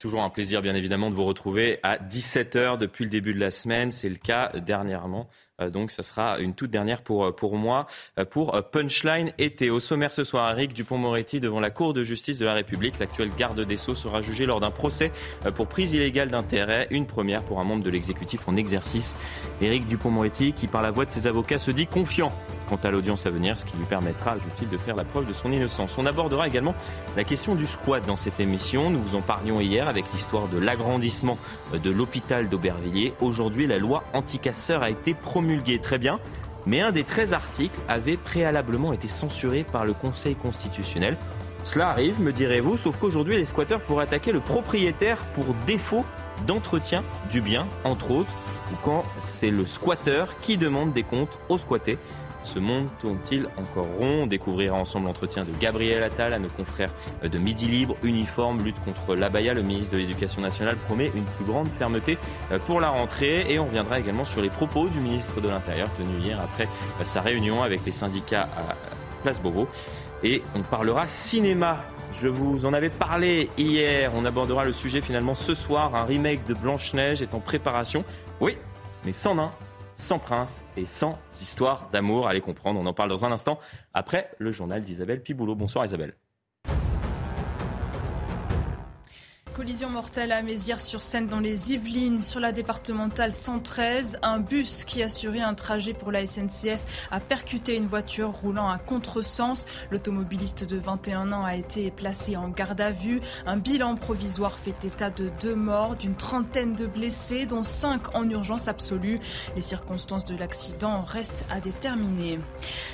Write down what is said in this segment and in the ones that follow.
Toujours un plaisir, bien évidemment, de vous retrouver à 17h depuis le début de la semaine. C'est le cas dernièrement donc, ça sera une toute dernière pour, euh, pour moi, euh, pour Punchline été. Au sommaire ce soir, Eric Dupont-Moretti devant la Cour de justice de la République. L'actuel garde des Sceaux sera jugé lors d'un procès pour prise illégale d'intérêt. Une première pour un membre de l'exécutif en exercice. Eric Dupont-Moretti, qui par la voix de ses avocats se dit confiant quant à l'audience à venir, ce qui lui permettra, ajoute-t-il, de faire la preuve de son innocence. On abordera également la question du squat dans cette émission. Nous vous en parlions hier avec l'histoire de l'agrandissement de l'hôpital d'Aubervilliers. Aujourd'hui, la loi anticasseur a été Très bien. Mais un des 13 articles avait préalablement été censuré par le Conseil constitutionnel. Cela arrive, me direz-vous, sauf qu'aujourd'hui, les squatteurs pourraient attaquer le propriétaire pour défaut d'entretien du bien, entre autres, ou quand c'est le squatteur qui demande des comptes aux squattés. Ce monde tourne-t-il encore rond? On découvrira ensemble l'entretien de Gabriel Attal à nos confrères de Midi Libre, Uniforme, lutte contre l'abaya. Le ministre de l'Éducation nationale promet une plus grande fermeté euh, pour la rentrée. Et on reviendra également sur les propos du ministre de l'Intérieur tenu hier après euh, sa réunion avec les syndicats à Place Beauvau. Et on parlera cinéma je vous en avais parlé hier. On abordera le sujet finalement ce soir. Un remake de Blanche-Neige est en préparation. Oui, mais sans nain sans prince et sans histoire d'amour. Allez comprendre, on en parle dans un instant après le journal d'Isabelle Piboulot. Bonsoir Isabelle. Collision mortelle à Mézières-sur-Seine dans les Yvelines, sur la départementale 113. Un bus qui assurait un trajet pour la SNCF a percuté une voiture roulant à contresens. L'automobiliste de 21 ans a été placé en garde à vue. Un bilan provisoire fait état de deux morts, d'une trentaine de blessés, dont cinq en urgence absolue. Les circonstances de l'accident restent à déterminer.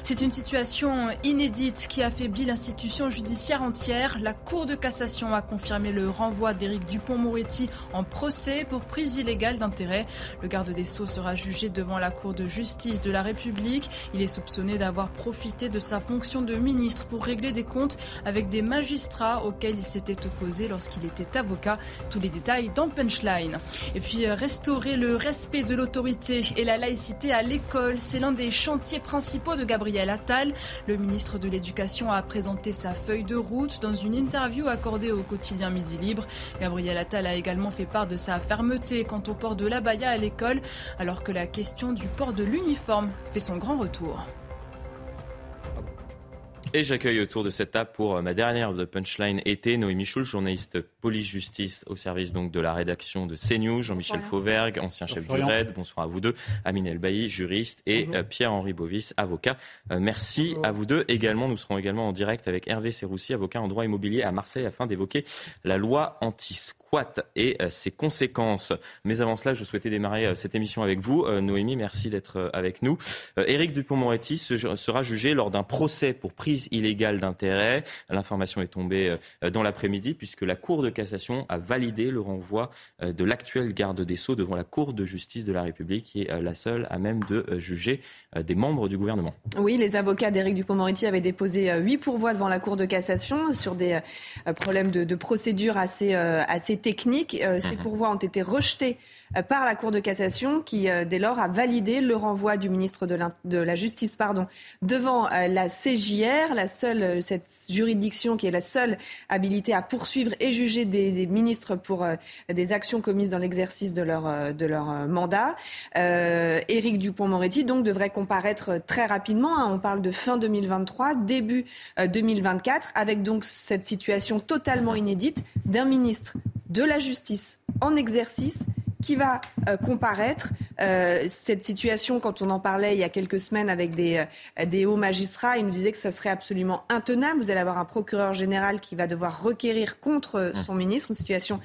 C'est une situation inédite qui affaiblit l'institution judiciaire entière. La Cour de cassation a confirmé le renvoi d'Éric Dupont-Moretti en procès pour prise illégale d'intérêt. Le garde des Sceaux sera jugé devant la Cour de justice de la République. Il est soupçonné d'avoir profité de sa fonction de ministre pour régler des comptes avec des magistrats auxquels il s'était opposé lorsqu'il était avocat. Tous les détails dans Punchline. Et puis euh, restaurer le respect de l'autorité et la laïcité à l'école, c'est l'un des chantiers principaux de Gabriel Attal. Le ministre de l'Éducation a présenté sa feuille de route dans une interview accordée au quotidien Midi Libre. Gabriel Attal a également fait part de sa fermeté quant au port de l'abaya à l'école, alors que la question du port de l'uniforme fait son grand retour. Et j'accueille autour de cette table pour ma dernière de Punchline été Noémie Schulz, journaliste police-justice au service donc de la rédaction de CNews, Jean-Michel Fauvergue, ancien chef du RAID, bonsoir à vous deux, Amine Elbaï, juriste, et euh, Pierre-Henri Bovis, avocat. Euh, merci à vous deux. Également, nous serons également en direct avec Hervé Serroussi, avocat en droit immobilier à Marseille, afin d'évoquer la loi anti et euh, ses conséquences. Mais avant cela, je souhaitais démarrer euh, cette émission avec vous. Euh, Noémie, merci d'être avec nous. Éric Dupont-Moretti sera jugé lors d'un procès pour prise illégale d'intérêt. L'information est tombée dans l'après-midi puisque la Cour de cassation a validé le renvoi de l'actuel garde des Sceaux devant la Cour de justice de la République, qui est la seule à même de juger des membres du gouvernement. Oui, les avocats d'Éric Dupont-Moretti avaient déposé huit pourvois devant la Cour de cassation sur des problèmes de, de procédure assez, assez techniques. Euh, ces mhm. pourvois ont été rejetés euh, par la Cour de cassation qui, euh, dès lors, a validé le renvoi du ministre de, la Justice pardon, devant la CJR, la seule, cette juridiction qui est la seule habilitée à poursuivre et juger des, ministres pour des actions commises dans l'exercice de leur, de leur mandat. Éric Dupont-Moretti, donc, devrait comparaître très rapidement. Hein. on parle de fin 2023, début 2024, avec donc cette situation totalement inédite d'un ministre de la justice en exercice qui va euh, comparaître. Euh, cette situation, quand on en parlait il y a quelques semaines avec des, euh, des hauts magistrats, ils nous disaient que ça serait absolument intenable. Vous allez avoir un procureur général qui va devoir requérir contre mmh. son ministre, une situation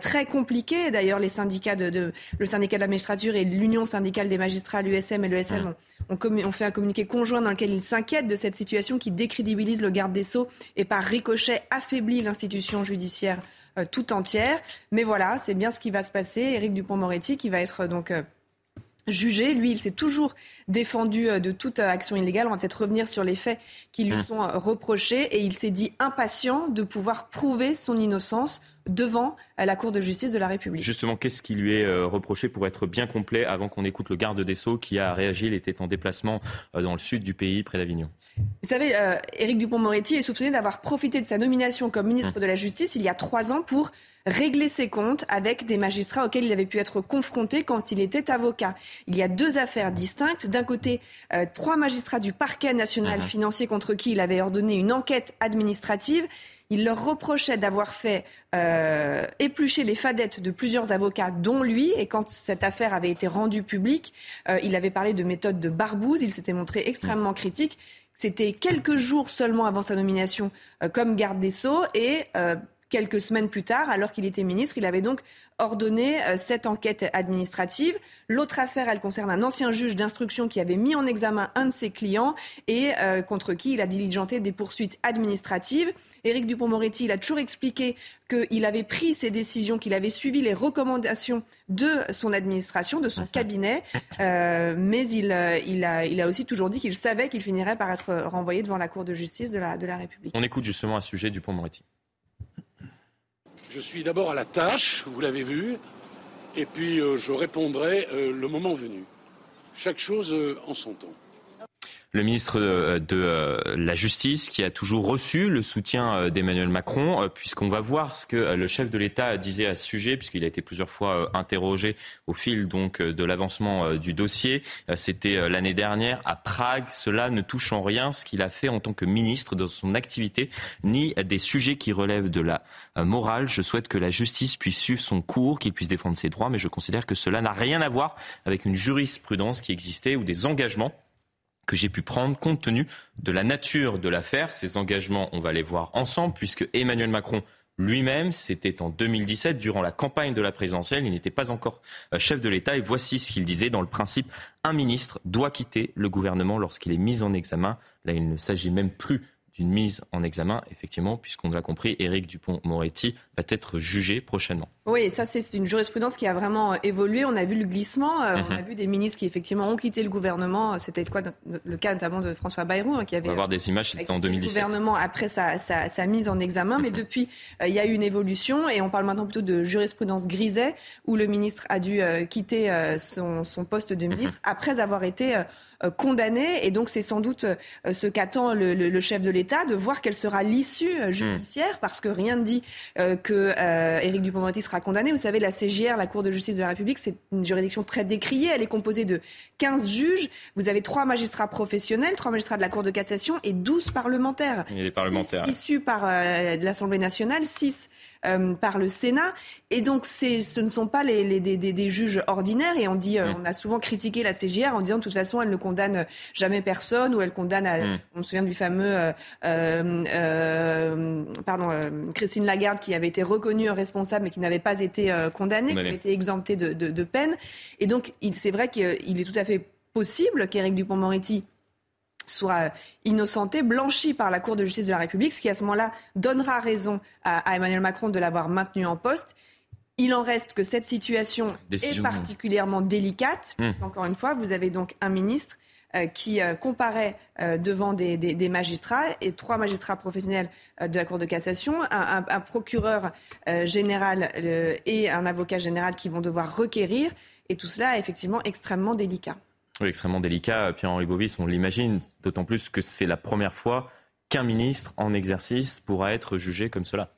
très compliquée. D'ailleurs, les syndicats de, le syndicat de la magistrature et l'Union syndicale des magistrats, l'USM et l'ESM, mmh. ont, ont, fait un communiqué conjoint dans lequel ils s'inquiètent de cette situation qui décrédibilise le garde des Sceaux et par ricochet affaiblit l'institution judiciaire euh, tout entière. Mais voilà, c'est bien ce qui va se passer. Éric Dupont-Moretti qui va être euh, donc euh, jugé. Lui, il s'est toujours défendu de toute action illégale. On va peut-être revenir sur les faits qui lui mmh. sont reprochés. Et il s'est dit impatient de pouvoir prouver son innocence devant la Cour de justice de la République. Justement, qu'est-ce qui lui est euh, reproché pour être bien complet avant qu'on écoute le garde des Sceaux qui a réagi Il était en déplacement euh, dans le sud du pays, près d'Avignon. Vous savez, euh, Éric Dupont-Moretti est soupçonné d'avoir profité de sa nomination comme ministre mmh. de la Justice il y a trois ans pour régler ses comptes avec des magistrats auxquels il avait pu être confronté quand il était avocat. Il y a deux affaires distinctes. D'un côté, euh, trois magistrats du parquet national mhm. financier contre qui il avait ordonné une enquête administrative. Il leur reprochait d'avoir fait euh, éplucher les fadettes de plusieurs avocats, dont lui. Et quand cette affaire avait été rendue publique, euh, il avait parlé de méthode de barbouze. Il s'était montré extrêmement critique. C'était quelques jours seulement avant sa nomination euh, comme garde des Sceaux et euh, quelques semaines plus tard, alors qu'il était ministre, il avait donc ordonné euh, cette enquête administrative. L'autre affaire, elle concerne un ancien juge d'instruction qui avait mis en examen un de ses clients et contre qui il a diligenté des poursuites administratives. Éric Dupont-Moretti, il a toujours expliqué qu'il avait pris ses décisions, qu'il avait suivi les recommandations de son administration, de son cabinet, euh, mais il, euh, il, a, il a aussi toujours dit qu'il savait qu'il finirait par être renvoyé devant la Cour de justice de la, de la République. On écoute justement un sujet Dupont-Moretti. Je suis d'abord à la tâche, vous l'avez vu, et puis euh, je répondrai le moment venu. Chaque chose en son temps le ministre de, euh, la Justice qui a toujours reçu le soutien euh, d'Emmanuel Macron, euh, puisqu'on va voir ce que le chef de l'État disait à ce sujet, puisqu'il a été plusieurs fois interrogé au fil donc de l'avancement du dossier. C'était l'année dernière à Prague. Cela ne touche en rien ce qu'il a fait en tant que ministre de son activité, ni des sujets qui relèvent de la morale. Je souhaite que la justice puisse suivre son cours, qu'il puisse défendre ses droits, mais je considère que cela n'a rien à voir avec une jurisprudence qui existait ou des engagements que j'ai pu prendre compte tenu de la nature de l'affaire. Ces engagements, on va les voir ensemble, puisque Emmanuel Macron lui-même, c'était en 2017, durant la campagne de la présidentielle, il n'était pas encore euh, chef de l'État, et voici ce qu'il disait dans le principe, un ministre doit quitter le gouvernement lorsqu'il est mis en examen. Là, il ne s'agit même plus d'une mise en examen, effectivement, puisqu'on l'a compris, Éric Dupont-Moretti va être jugé prochainement. Oui, ça c'est une jurisprudence qui a vraiment euh, évolué. On a vu le glissement, euh, on a mhm. vu des ministres qui effectivement ont quitté le gouvernement. C'était quoi le cas notamment de François Bayrou hein, qui avait. On va voir des images, c'était en 2017. Le gouvernement après sa, sa, mise en examen, mais mhm. depuis euh, il y a eu une évolution et on parle maintenant plutôt de jurisprudence griset où le ministre a dû quitter son, son, poste de ministre mhm. après avoir été condamné et donc c'est sans doute ce qu'attend le, le, chef de l'État de voir quelle sera l'issue judiciaire parce que rien ne dit que Éric Dupond-Moretti sera condamné. Vous savez, la CGR, la Cour de justice de la République, c'est une juridiction très décriée. Elle est composée de 15 juges. Vous avez trois magistrats professionnels, trois magistrats de la Cour de cassation et 12 parlementaires. Et les parlementaires. issus par euh, l'Assemblée nationale, 6 euh, par le Sénat. Et donc, ce ne sont pas les, des, juges ordinaires. Et on dit, euh, on a souvent critiqué la CGR en disant, de toute façon, elle ne condamne jamais personne ou elle condamne. Mm. On se souvient du fameux, pardon, Christine Lagarde qui avait été reconnue responsable mais qui n'avait pas été condamnée, qui avait été exemptée de, de peine. Et donc, c'est vrai qu'il est tout à fait possible qu'Éric Dupont-Moretti soit innocenté, blanchi par la Cour de justice de la République, ce qui à ce moment-là donnera raison à, Emmanuel Macron de l'avoir maintenu en poste. Il en reste que cette situation est particulièrement délicate. Hum. Encore une fois, vous avez donc un ministre euh, qui euh, comparaît euh, devant des, magistrats et trois magistrats professionnels de la Cour de cassation, un, un procureur général et un avocat général qui vont devoir requérir. Et tout cela est effectivement extrêmement délicat. Oui, extrêmement délicat. Pierre-Henri Bovis, on l'imagine, d'autant plus que c'est la première fois qu'un ministre en exercice pourra être jugé comme cela.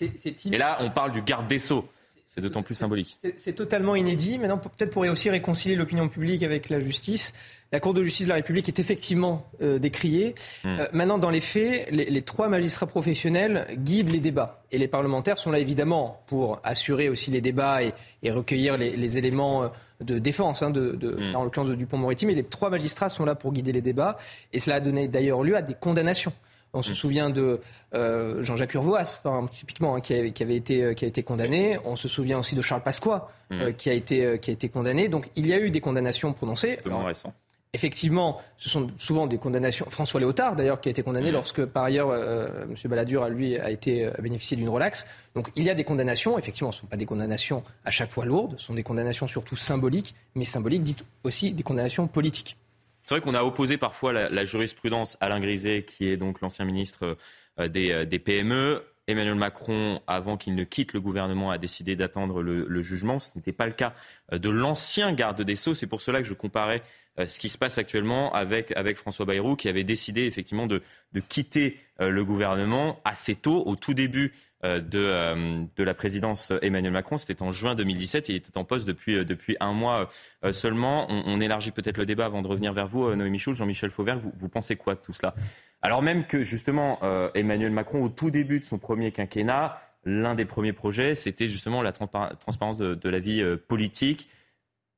Et là, on parle du garde des Sceaux. C'est d'autant plus symbolique. C'est totalement inédit. Maintenant, peut-être pourrait aussi réconcilier l'opinion publique avec la justice. La Cour de justice de la République est effectivement euh, décriée. Hmm. Euh, maintenant, dans les faits, les, trois magistrats professionnels guident les débats. Et les parlementaires sont là, évidemment, pour assurer aussi les débats et, recueillir les, éléments euh, de défense, hein, de, hmm. en l'occurrence de Dupont-Moretti. Mais les trois magistrats sont là pour guider les débats. Et cela a donné d'ailleurs lieu à des condamnations. On se mm. souvient de euh, Jean-Jacques Urvoas, typiquement, hein, qui, avait, été, euh, qui a été condamné. On se souvient aussi de Charles Pasqua, mm. euh, qui, a été, qui a été condamné. Donc il y a eu des condamnations prononcées. récent. Effectivement, ce sont souvent des condamnations. François Léotard, d'ailleurs, qui a été condamné mm. lorsque, par ailleurs, M. Balladur, lui, a, été, a bénéficié d'une relaxe. Donc, il y a des condamnations. Effectivement, ce ne sont pas des condamnations à chaque fois lourdes. Ce sont des condamnations surtout symboliques. Mais symboliques, dites aussi des condamnations politiques. C'est vrai qu'on a opposé parfois la, jurisprudence Alain Griset, qui est donc l'ancien ministre euh, euh, des, PME. Emmanuel Macron, avant qu'il ne quitte le gouvernement, a décidé d'attendre le, jugement. Ce n'était pas le cas euh, de l'ancien garde des Sceaux. C'est pour cela que je comparais ce qui se passe actuellement avec, avec François Bayrou, qui avait décidé effectivement de, quitter le gouvernement assez tôt, au tout début de, de la présidence Emmanuel Macron. C'était en juin 2017. Il était en poste depuis, depuis un mois seulement. On, élargit peut-être le débat avant de revenir vers vous, Noémie Schulz, Jean-Michel Fauvert. Vous, vous pensez quoi de tout cela? Alors même que justement Emmanuel Macron, au tout début de son premier quinquennat, l'un des premiers projets, c'était justement la transparence de, la vie euh, politique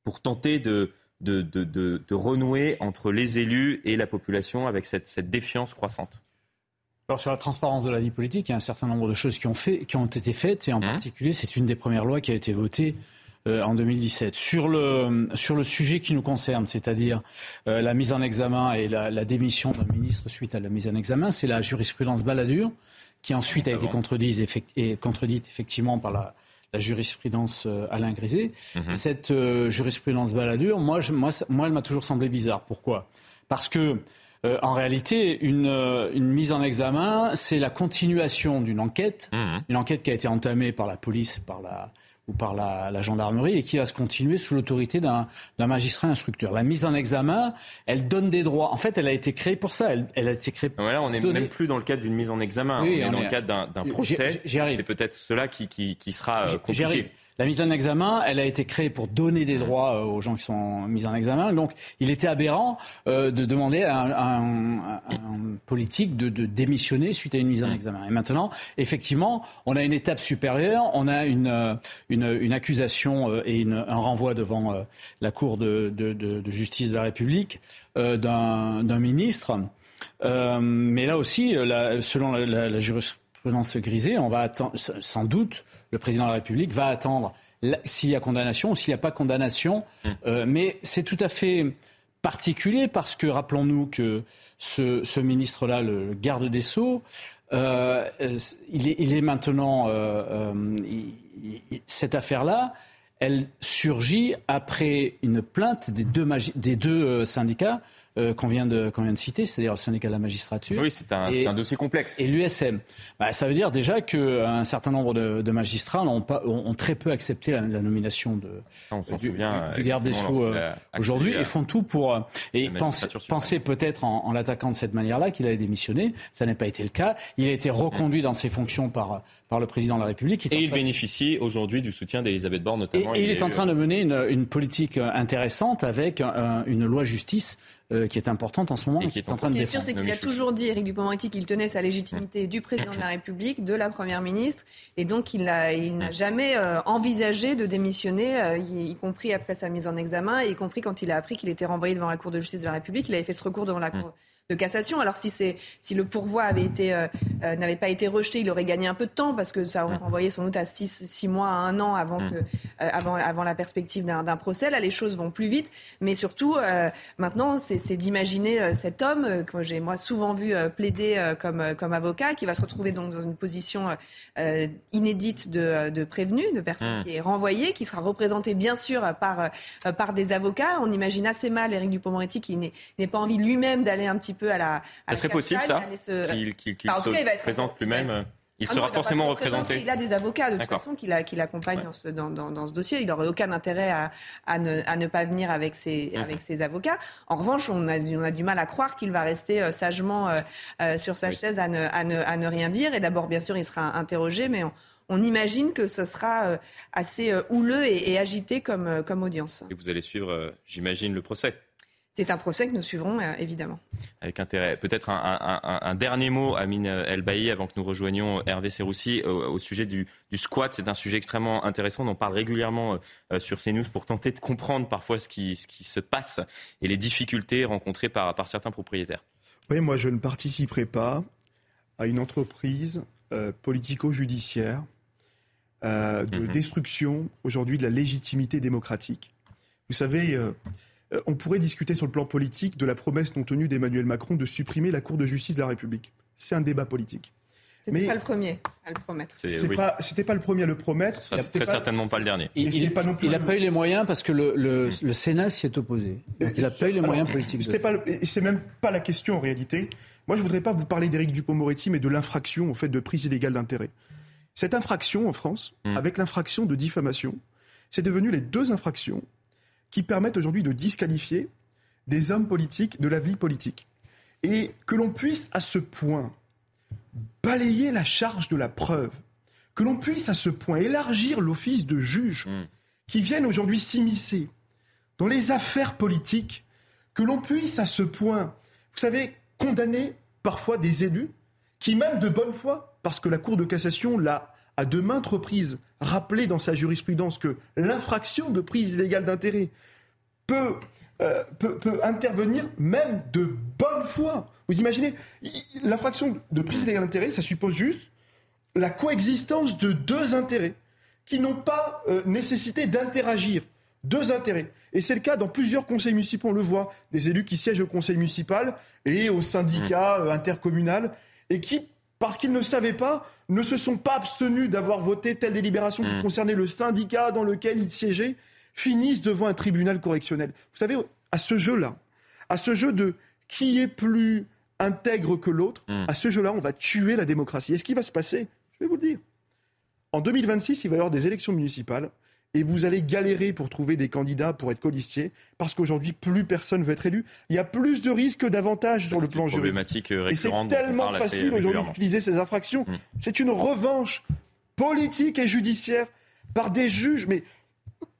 pour tenter de, de, renouer entre les élus et la population avec cette, défiance croissante. Alors sur la transparence de la vie politique, il y a un certain nombre de choses qui ont, fait, qui ont été faites, et en mmh. particulier, c'est une des premières lois qui a été votée euh, en 2017. Sur le, sur le sujet qui nous concerne, c'est-à-dire euh, la mise en examen et la, la démission d'un ministre suite à la mise en examen, c'est la jurisprudence Balladur qui ensuite a été contredite, et contredite effectivement par la, jurisprudence euh, Alain Grisé. Mhm. Cette jurisprudence moi, moi, moi, elle m'a toujours semblé bizarre. Pourquoi? Parce que euh, en réalité, une, une, mise en examen, c'est la continuation d'une enquête, mhm. une enquête qui a été entamée par la police, par la, ou par la, gendarmerie et qui va se continuer sous l'autorité d'un magistrat instructeur. La mise en examen, elle donne des droits. En fait, elle a été créée pour ça. Elle, a été créée. Pour on n'est même plus dans le cadre d'une mise en examen. on est dans le cadre d'un procès. C'est peut-être cela qui, qui, qui sera euh, compliqué. La mise en examen, elle a été créée pour donner des droits euh, aux gens qui sont mis en examen. Donc, il était aberrant euh, de demander à un, politique de, démissionner suite à une mise en examen. Et maintenant, effectivement, on a une étape supérieure. On a une, euh, accusation et un renvoi devant la Cour de, justice de la République d'un ministre. mais là aussi, selon la, la jurisprudence grisée, on va attendre, sans doute le président de la République va attendre s'il y a condamnation ou s'il n'y a pas condamnation. Hum. Euh, mais c'est tout à fait particulier parce que rappelons-nous que ce, ministre-là, le garde des Sceaux, euh, il, est, maintenant euh, cette affaire-là. Elle surgit après une plainte des deux, des deux syndicats euh, qu'on vient, de, vient de citer, c'est-à-dire le syndicat de la magistrature. Oui, c'est un, un, dossier complexe. Et l'USM. Bah, ça veut dire déjà qu'un certain nombre de, magistrats ont, pas, ont, très peu accepté la, nomination de, ça, on du, souvient, du, garde des Sceaux euh, aujourd'hui et font tout pour. Euh, et penser peut-être en, l'attaquant de cette manière-là qu'il allait démissionner. Ça n'a pas été le cas. Il a été reconduit dans ses fonctions par, par le président de la République. Et il bénéficie aujourd'hui du soutien d'Elisabeth Borne notamment. Et, il, est, en train de mener une, une politique intéressante avec une loi justice euh, qui est importante en ce moment. Et qui est en train de Ce qui est sûr, c'est qu'il a toujours dit, Éric Dupond-Moretti, qu'il tenait sa légitimité du président de la République, de la première ministre, et donc il n'a il jamais euh, envisagé de démissionner, euh, y, compris après sa mise en examen, y compris quand il a appris qu'il était renvoyé devant la Cour de justice de la République. Il avait fait ce recours devant la. Cour de cassation. Alors si c'est si le pourvoi avait été euh, euh, n'avait pas été rejeté, il aurait gagné un peu de temps parce que ça aurait renvoyé sans doute à six, six mois à un an avant mm. que euh, avant avant la perspective d'un procès. Là, les choses vont plus vite, mais surtout maintenant, c'est d'imaginer cet homme que j'ai moi souvent vu plaider comme comme avocat, qui va se retrouver donc dans une position inédite de, de prévenu, de personne mm. qui est renvoyée, qui sera représentée bien sûr par par des avocats. On imagine assez mal Éric Dupond-Moretti qui n'ait pas envie lui-même d'aller un petit peu à la. ça serait possible, ça Qu'il se présente lui-même il ah sera forcément représenté. Il a des avocats de toute façon qui l'accompagnent dans, dans, ce dossier. Il n'aurait aucun intérêt à, à, ne, à, ne, pas venir avec ses, mhm. avec ses avocats. En revanche, on a, on a du mal à croire qu'il va rester euh, sagement euh, euh, sur sa chaise à ne, à, ne, à ne rien dire. Et d'abord, bien sûr, il sera interrogé, mais on, on imagine que ce sera assez houleux et, et agité comme, comme audience. Et vous allez suivre, j'imagine, le procès c'est un procès que nous suivrons euh, évidemment. Avec intérêt. Peut-être un, dernier mot, Amine El Bailly, avant que nous rejoignions Hervé Serroussi, au, sujet du, squat. C'est un sujet extrêmement intéressant. On en parle régulièrement euh, sur CNews pour tenter de comprendre parfois ce qui, ce qui se passe et les difficultés rencontrées par, par certains propriétaires. Oui, moi je ne participerai pas à une entreprise euh, politico-judiciaire de mhm. destruction aujourd'hui de la légitimité démocratique. Vous savez, euh, on pourrait discuter sur le plan politique de la promesse non tenue d'Emmanuel Macron de supprimer la Cour de justice de la République. C'est un débat politique. C'était pas le premier à le promettre. C'était pas, le premier à le promettre. Ce très certainement pas le dernier. Il n'a pas, eu les moyens parce que le, Sénat s'y est opposé. il n'a pas eu les moyens politiques. C'est même pas la question en réalité. Moi, je voudrais pas vous parler d'Éric Dupond-Moretti, mais de l'infraction au fait de prise illégale d'intérêt. Cette infraction en France, hmm. avec l'infraction de diffamation, c'est devenu les deux infractions qui permettent aujourd'hui de disqualifier des hommes politiques de la vie politique. Et que l'on puisse à ce point balayer la charge de la preuve que l'on puisse à ce point élargir l'office de juge mm. qui viennent aujourd'hui s'immiscer dans les affaires politiques, que l'on puisse à ce point, vous savez, condamner parfois des élus qui, même de bonne foi, parce que la Cour de cassation l'a à de maintes reprises rappelé dans sa jurisprudence que l'infraction de prise illégale d'intérêt peut, euh, peut, peut, intervenir même de bonne foi. Vous imaginez, l'infraction de prise illégale d'intérêt, ça suppose juste la coexistence de deux intérêts qui n'ont pas euh, nécessité d'interagir. Deux intérêts. Et c'est le cas dans plusieurs conseils municipaux, on le voit, des élus qui siègent au conseil municipal et au syndicat mmh. euh, intercommunal et qui, parce qu'ils ne savaient pas, ne se sont pas abstenus d'avoir voté telle délibération qui mmh. concernait le syndicat dans lequel ils siégeaient, finissent devant un tribunal correctionnel. Vous savez, à ce jeu-là, à ce jeu de qui est plus intègre que l'autre, mmh. à ce jeu-là, on va tuer la démocratie. Et ce qui va se passer, je vais vous le dire. En 2026, il va y avoir des élections municipales et vous allez galérer pour trouver des candidats pour être colistiers parce qu'aujourd'hui, plus personne veut être élu. Il y a plus de risques d'avantages sur le plan juridique. Euh, et c'est tellement facile aujourd'hui d'utiliser ces infractions. Mm. C'est une revanche politique et judiciaire par des juges. Mais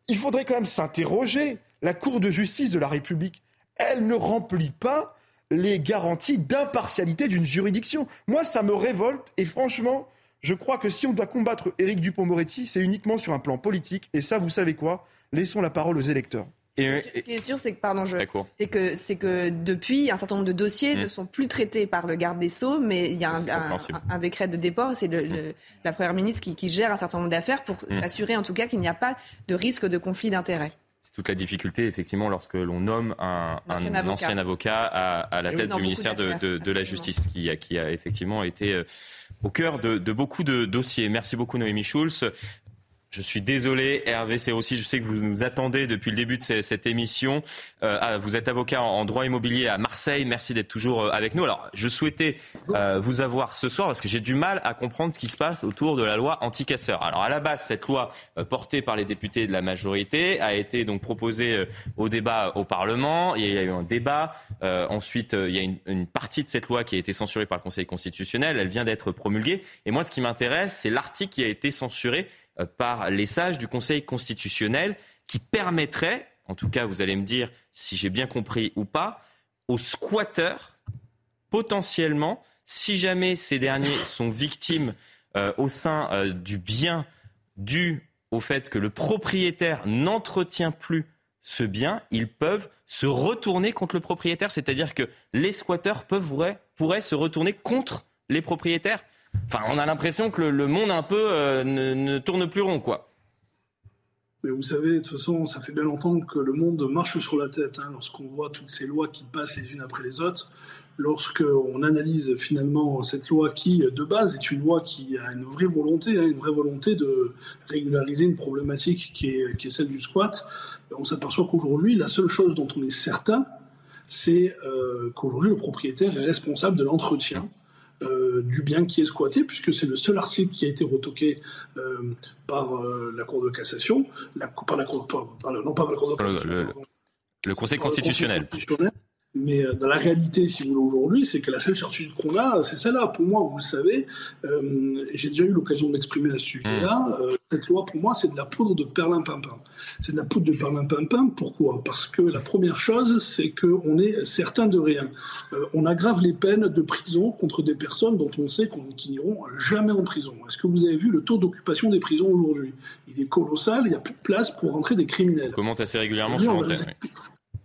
il faudrait quand même s'interroger. La Cour de justice de la République, elle ne remplit pas les garanties d'impartialité d'une juridiction. Moi, ça me révolte et franchement, je crois que si on doit combattre Éric Dupont-Moretti, c'est uniquement sur un plan politique. Et ça, vous savez quoi? Laissons la parole aux électeurs. Ce qui est sûr, c'est que, pardon, c'est que, c'est que depuis, un certain nombre de dossiers ne mmh. sont plus traités par le garde des Sceaux, mais il y a un, décret de déport, c'est mmh. la première ministre qui, gère un certain nombre d'affaires pour mmh. assurer en tout cas qu'il n'y a pas de risque de conflit d'intérêts toute la difficulté, effectivement, lorsque l'on nomme un, ancien, avocat. à, la tête du ministère de, la Justice, qui a, qui a effectivement été euh, au cœur de, de, beaucoup de dossiers. Merci beaucoup Noémie Schulz. Je suis désolé, Hervé, aussi, je sais que vous nous attendez depuis le début de cette émission. Euh, ah, vous êtes avocat en droit immobilier à Marseille. Merci d'être toujours euh, avec nous. Alors, je souhaitais euh, vous avoir ce soir parce que j'ai du mal à comprendre ce qui se passe autour de la loi anti-casseurs. Alors, à la base, cette loi portée par les députés de la majorité a été donc proposée au débat au Parlement. Il y a eu un débat. ensuite, il y a une, une partie de cette loi qui a été censurée par le Conseil constitutionnel. Elle vient d'être promulguée. Et moi, ce qui m'intéresse, c'est l'article qui a été censuré par les sages du Conseil constitutionnel qui permettrait, en tout cas vous allez me dire si j'ai bien compris ou pas, aux squatteurs, potentiellement, si jamais ces derniers sont victimes euh, au sein euh, du bien dû au fait que le propriétaire n'entretient plus ce bien, ils peuvent se retourner contre le propriétaire, c'est-à-dire que les squatteurs peuvent, pourraient se retourner contre les propriétaires. Enfin, on a l'impression que le, monde un peu euh, ne, tourne plus rond, quoi. Mais vous savez, de toute façon, ça fait bien longtemps que le monde marche sur la tête. Hein, lorsqu'on voit toutes ces lois qui passent les unes après les autres, lorsqu'on analyse finalement cette loi qui, de base, est une loi qui a une vraie volonté, hein, une vraie volonté de régulariser une problématique qui est, celle du squat, on s'aperçoit qu'aujourd'hui, la seule chose dont on est certain, c'est euh, qu'aujourd'hui, le propriétaire est responsable de l'entretien euh, du bien qui est squatté, puisque c'est le seul article qui a été retoqué euh, par euh, la Cour de cassation, la, par la Cour, non pas la Cour de cassation, le Conseil constitutionnel. Mais euh, dans la réalité, si vous voulez, aujourd'hui, c'est que la seule certitude qu'on a, c'est celle-là. Pour moi, vous le savez, euh, j'ai déjà eu l'occasion de m'exprimer à ce sujet-là. Mmh. Euh, cette loi, pour moi, c'est de la poudre de perlimpinpin. C'est de la poudre de perlimpinpin. Pourquoi? Parce que la première chose, c'est qu'on est certain de rien. on aggrave les peines de prison contre des personnes dont on sait qu'ils n'iront jamais en prison. Est-ce que vous avez vu le taux d'occupation des prisons aujourd'hui? Il est colossal, il n'y a plus de place pour rentrer des criminels. On commente assez régulièrement sur l'antenne.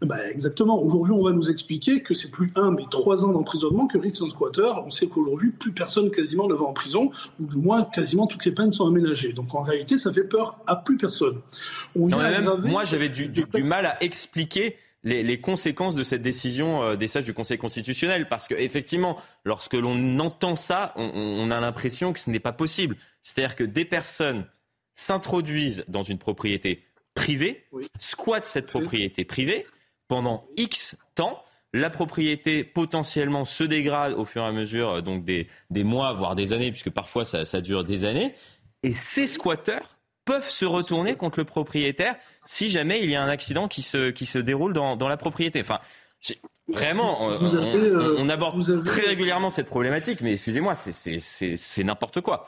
Bah, exactement. Aujourd'hui, on va nous expliquer que c'est plus un, mais trois ans d'emprisonnement que un squatter. On sait qu'aujourd'hui, plus personne quasiment ne va en prison, ou du moins quasiment toutes les peines sont aménagées. Donc en réalité, ça fait peur à plus personne. moi, j'avais du, mal à expliquer les, conséquences de cette décision euh, des sages du Conseil constitutionnel. Parce qu'effectivement, lorsque l'on entend ça, on, a l'impression que ce n'est pas possible. C'est-à-dire que des personnes s'introduisent dans une propriété privée, squattent cette propriété privée, pendant X temps. La propriété potentiellement se dégrade au fur et à mesure euh, donc des, des mois, voire des années, puisque parfois ça, ça dure des années. Et ces squatteurs peuvent se retourner contre le propriétaire si jamais il y a un accident qui se, qui se déroule dans, dans la propriété. Enfin, vraiment, on, on, aborde très régulièrement cette problématique, mais excusez-moi, c'est n'importe quoi.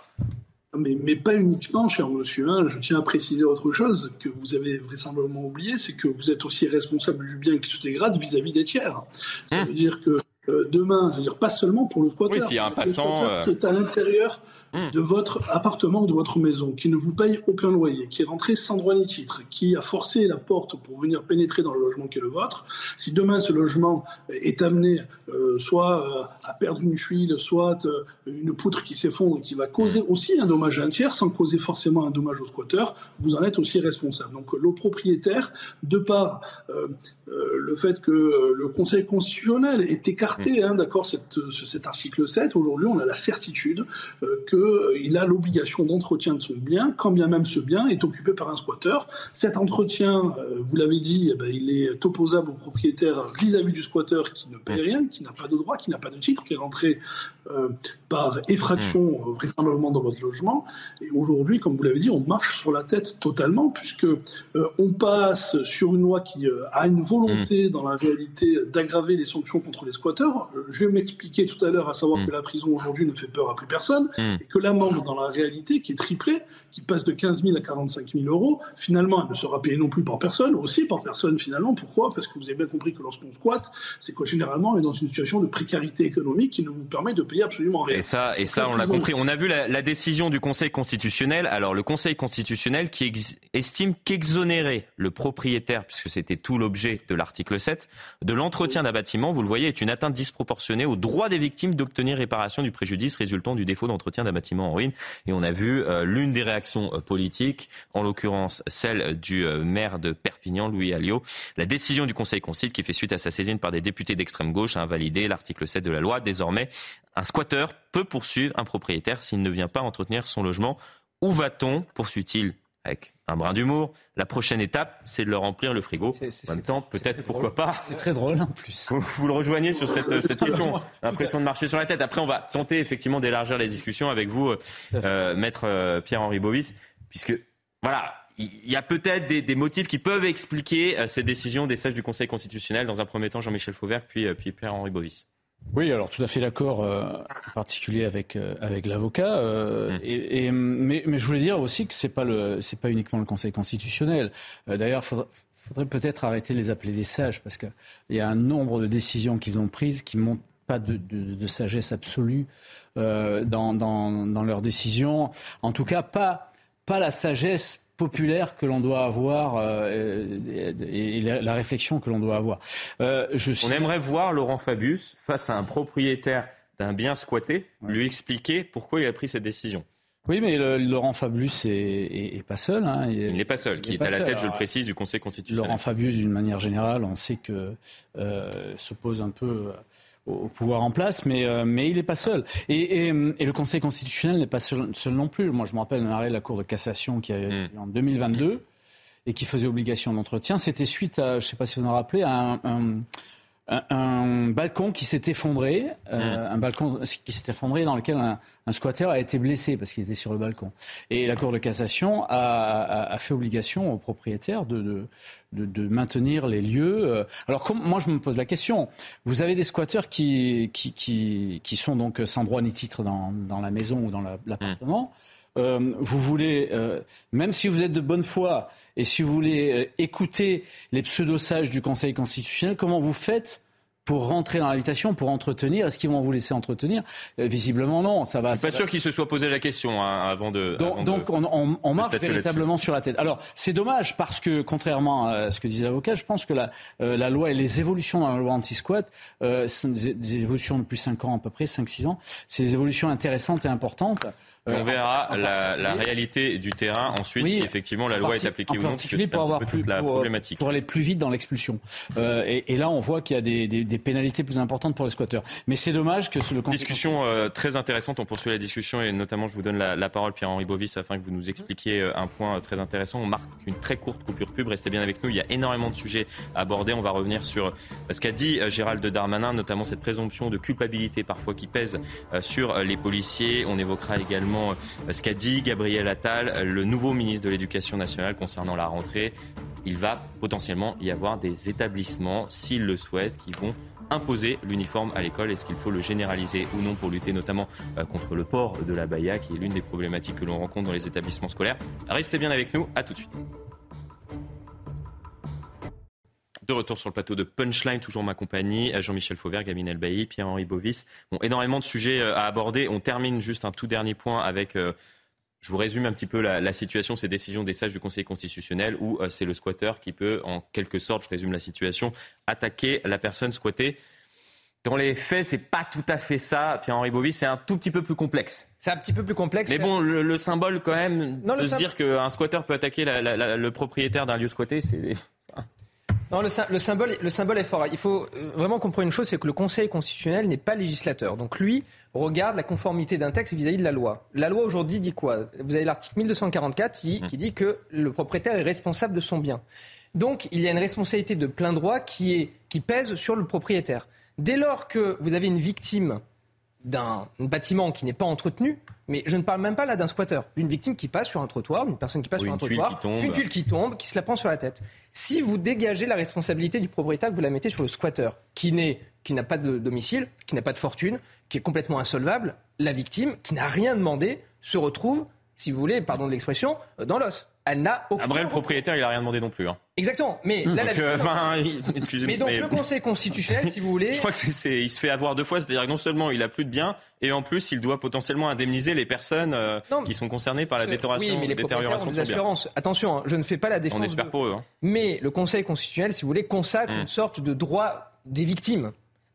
Mais, mais, pas uniquement, cher monsieur. Hein. Je tiens à préciser autre chose que vous avez vraisemblablement oublié, c'est que vous êtes aussi responsable du bien qui se dégrade vis-à-vis des tiers. Ça mmh. veut dire que euh, demain, je veux dire pas seulement pour le squatter. Oui, s'il y a un passant. Euh, c'est à l'intérieur. De votre appartement, de votre maison, qui ne vous paye aucun loyer, qui est rentré sans droit ni titre, qui a forcé la porte pour venir pénétrer dans le logement qui est le vôtre, si demain ce logement est amené euh, soit euh, à perdre une fuite, soit euh, une poutre qui s'effondre, qui va causer hmm. aussi un dommage à un tiers, sans causer forcément un dommage au squatteur, vous en êtes aussi responsable. Donc le propriétaire, de par le fait que le Conseil constitutionnel est écarté, hmm. hein, d'accord, cet article 7, aujourd'hui on a la certitude que il a l'obligation d'entretien de son bien, quand bien même ce bien est occupé par un squatteur. Cet entretien, euh, vous l'avez dit, eh ben, il est opposable au propriétaire vis-à-vis du squatteur qui ne paye rien, qui n'a pas de droit, qui n'a pas de titre, qui est rentré euh, par effraction mmh. euh, vraisemblablement dans votre logement. Et aujourd'hui, comme vous l'avez dit, on marche sur la tête totalement, puisque on passe sur une loi qui a une volonté, mmh. dans la réalité, d'aggraver les sanctions contre les squatteurs. Je vais m'expliquer tout à l'heure, à savoir que la prison aujourd'hui ne fait peur à plus personne, et que l'amende dans la réalité, qui est triplée, qui passe de 15 000 à 45 000 euros, finalement, elle ne sera payée non plus par personne, aussi par personne finalement. Pourquoi? Parce que vous avez bien compris que lorsqu'on squatte, c'est que généralement on est dans une situation de précarité économique qui ne vous permet de payer absolument rien. Et ça, et ça, on l'a compris. On a vu la, décision du Conseil constitutionnel. Alors le Conseil constitutionnel qui estime qu'exonérer le propriétaire, puisque c'était tout l'objet de l'article 7, de l'entretien d'un bâtiment, vous le voyez, est une atteinte disproportionnée au droit des victimes d'obtenir réparation du préjudice résultant du défaut d'entretien d'un bâtiment Et on a vu euh, l'une des réactions euh, politiques, en l'occurrence celle du euh, maire de Perpignan, Louis Alliot. La décision du Conseil Concile qui fait suite à sa saisine par des députés d'extrême gauche a invalidé l'article 7 de la loi. Désormais, un squatteur peut poursuivre un propriétaire s'il ne vient pas entretenir son logement. Où va-t-on poursuit-il avec un brin d'humour. La prochaine étape, c'est de leur remplir le frigo. en même temps, peut-être, pourquoi pas. C'est très drôle en plus. Vous, le rejoignez sur cette, question. L'impression de marcher sur la tête. Après, on va tenter effectivement d'élargir les discussions avec vous, euh, euh, maître euh, Pierre-Henri Bovis, puisque, voilà, il y a peut-être des, motifs qui peuvent expliquer ces décisions des sages du Conseil constitutionnel. Dans un premier temps, Jean-Michel Fauvert, puis, puis Pierre-Henri Bovis. Oui, alors tout à fait d'accord, euh, en particulier avec euh, avec l'avocat. Euh, et, mais, mais, je voulais dire aussi que c'est pas le c'est pas uniquement le Conseil constitutionnel. D'ailleurs, faudrait, faudrait peut-être arrêter de les appeler des sages parce qu'il y a un nombre de décisions qu'ils ont prises qui montrent pas de, de, de sagesse absolue dans, dans, dans leurs décisions. En tout cas, pas pas la sagesse populaire que l'on doit avoir euh, et, la, réflexion que l'on doit avoir. Euh, je On aimerait voir Laurent Fabius face à un propriétaire d'un bien squatté lui expliquer pourquoi il a pris cette décision. Oui, mais Laurent Fabius est, pas seul. Hein. Il n'est pas seul, qui est, à la tête, je le précise, du Conseil constitutionnel. Laurent Fabius, d'une manière générale, on sait que euh, se pose un peu au pouvoir en place, mais, euh, mais il n'est pas seul. Et, et, le Conseil constitutionnel n'est pas seul, non plus. Moi, je me rappelle un arrêt de la Cour de cassation qui a eu hmm. en 2022 et qui faisait obligation d'entretien. C'était suite à, je ne sais pas si vous en rappelez, à un, un, balcon qui s'est effondré, euh, hmm. un balcon qui s'est effondré dans lequel un, un squatter a été blessé parce qu'il était sur le balcon. Et la Cour de cassation a, a, fait obligation aux propriétaires de, de, de, de maintenir les lieux. Euh, alors moi je me pose la question, vous avez des squatteurs qui, qui, qui, qui sont donc sans droit ni titre dans, dans la maison ou dans l'appartement. Euh, vous voulez, euh, même si vous êtes de bonne foi et si vous voulez euh, écouter les pseudo-sages du Conseil constitutionnel, comment vous faites pour rentrer dans l'habitation, pour entretenir? Est-ce qu'ils vont vous laisser entretenir? Visiblement non. Ça va. Je suis pas sûr qu'ils se soient posé la question hein, avant de. Donc, on, marche véritablement sur la tête. Alors c'est dommage parce que contrairement à ce que disait l'avocat, je pense que la, la loi et les évolutions dans la loi anti-squat euh, sont des, des, évolutions depuis 5 ans à peu près, 5-6 ans. C'est des évolutions intéressantes et importantes. Euh, on verra la, réalité du terrain ensuite si effectivement la loi est appliquée ou non. particulier pour avoir plus, la problématique. Pour, aller plus vite dans l'expulsion. Euh, et, là, on voit qu'il y a des, pénalités plus importantes pour les squatteurs. Mais c'est dommage que le discussion euh, très intéressante. On poursuit la discussion et notamment je vous donne la, parole Pierre-Henri Bovis afin que vous nous expliquiez un point très intéressant. On marque une très courte coupure pub. Restez bien avec nous. Il y a énormément de sujets à aborder. On va revenir sur ce qu'a dit Gérald Darmanin, notamment cette présomption de culpabilité parfois qui pèse sur les policiers. On évoquera également ce qu'a dit Gabriel Attal, le nouveau ministre de l'Éducation nationale concernant la rentrée. Il va potentiellement y avoir des établissements, s'ils le souhaitent, qui vont imposer l'uniforme à l'école Est-ce qu'il faut le généraliser ou non pour lutter notamment euh, contre le port de la baya, qui est l'une des problématiques que l'on rencontre dans les établissements scolaires? Restez bien avec nous, à tout de suite. De retour sur le plateau de Punchline, toujours ma compagnie, Jean-Michel Fauvert, Gabine Elbaï, Pierre-Henri Bovis. Bon, énormément de sujets à aborder. On termine juste un tout dernier point avec je vous résume un petit peu la, situation, ces décisions des sages du Conseil constitutionnel où euh, c'est le squatteur qui peut, en quelque sorte, je résume la situation, attaquer la personne squattée. Dans les faits, c'est pas tout à fait ça. Pierre-Henri Bovis, c'est un tout petit peu plus complexe. C'est un petit peu plus complexe. Mais bon, le, symbole quand même de se dire qu'un squatteur peut attaquer le propriétaire d'un lieu squatté, c'est non, le, symbole, le symbole est fort. Il faut euh, vraiment comprendre une chose, c'est que le Conseil constitutionnel n'est pas législateur. Donc lui regarde la conformité d'un texte vis-à-vis de la loi. La loi aujourd'hui dit quoi? Vous avez l'article 1244 qui, qui, dit que le propriétaire est responsable de son bien. Donc il y a une responsabilité de plein droit qui, est, qui pèse sur le propriétaire. Dès lors que vous avez une victime d'un bâtiment qui n'est pas entretenu, mais je ne parle même pas là d'un squatter, d'une victime qui passe sur un trottoir, d'une personne qui passe sur un trottoir, une tuile qui tombe, qui se la prend sur la tête. Si vous dégagez la responsabilité du propriétaire, vous la mettez sur le squatter, qui qui n'a pas de domicile, qui n'a pas de fortune, qui est complètement insolvable, la victime, qui n'a rien demandé, se retrouve, si vous voulez, pardon de l'expression, dans l'os elle n'a aucun. Après, le propriétaire, il a rien demandé non plus. Hein. Exactement. Mais là, donc, euh, enfin, excusez-moi. Mais donc le Conseil constitutionnel, si vous voulez. Je crois que c'est, il se fait avoir deux fois, c'est-à-dire que non seulement il a plus de biens, et en plus il doit potentiellement indemniser les personnes euh, qui sont concernées par la détérioration, oui, mais les détérioration ont des assurances. Attention, hein, je ne fais pas la défense. On espère pour eux. Hein. Mais le Conseil constitutionnel, si vous voulez, consacre hmm. une sorte de droit des victimes.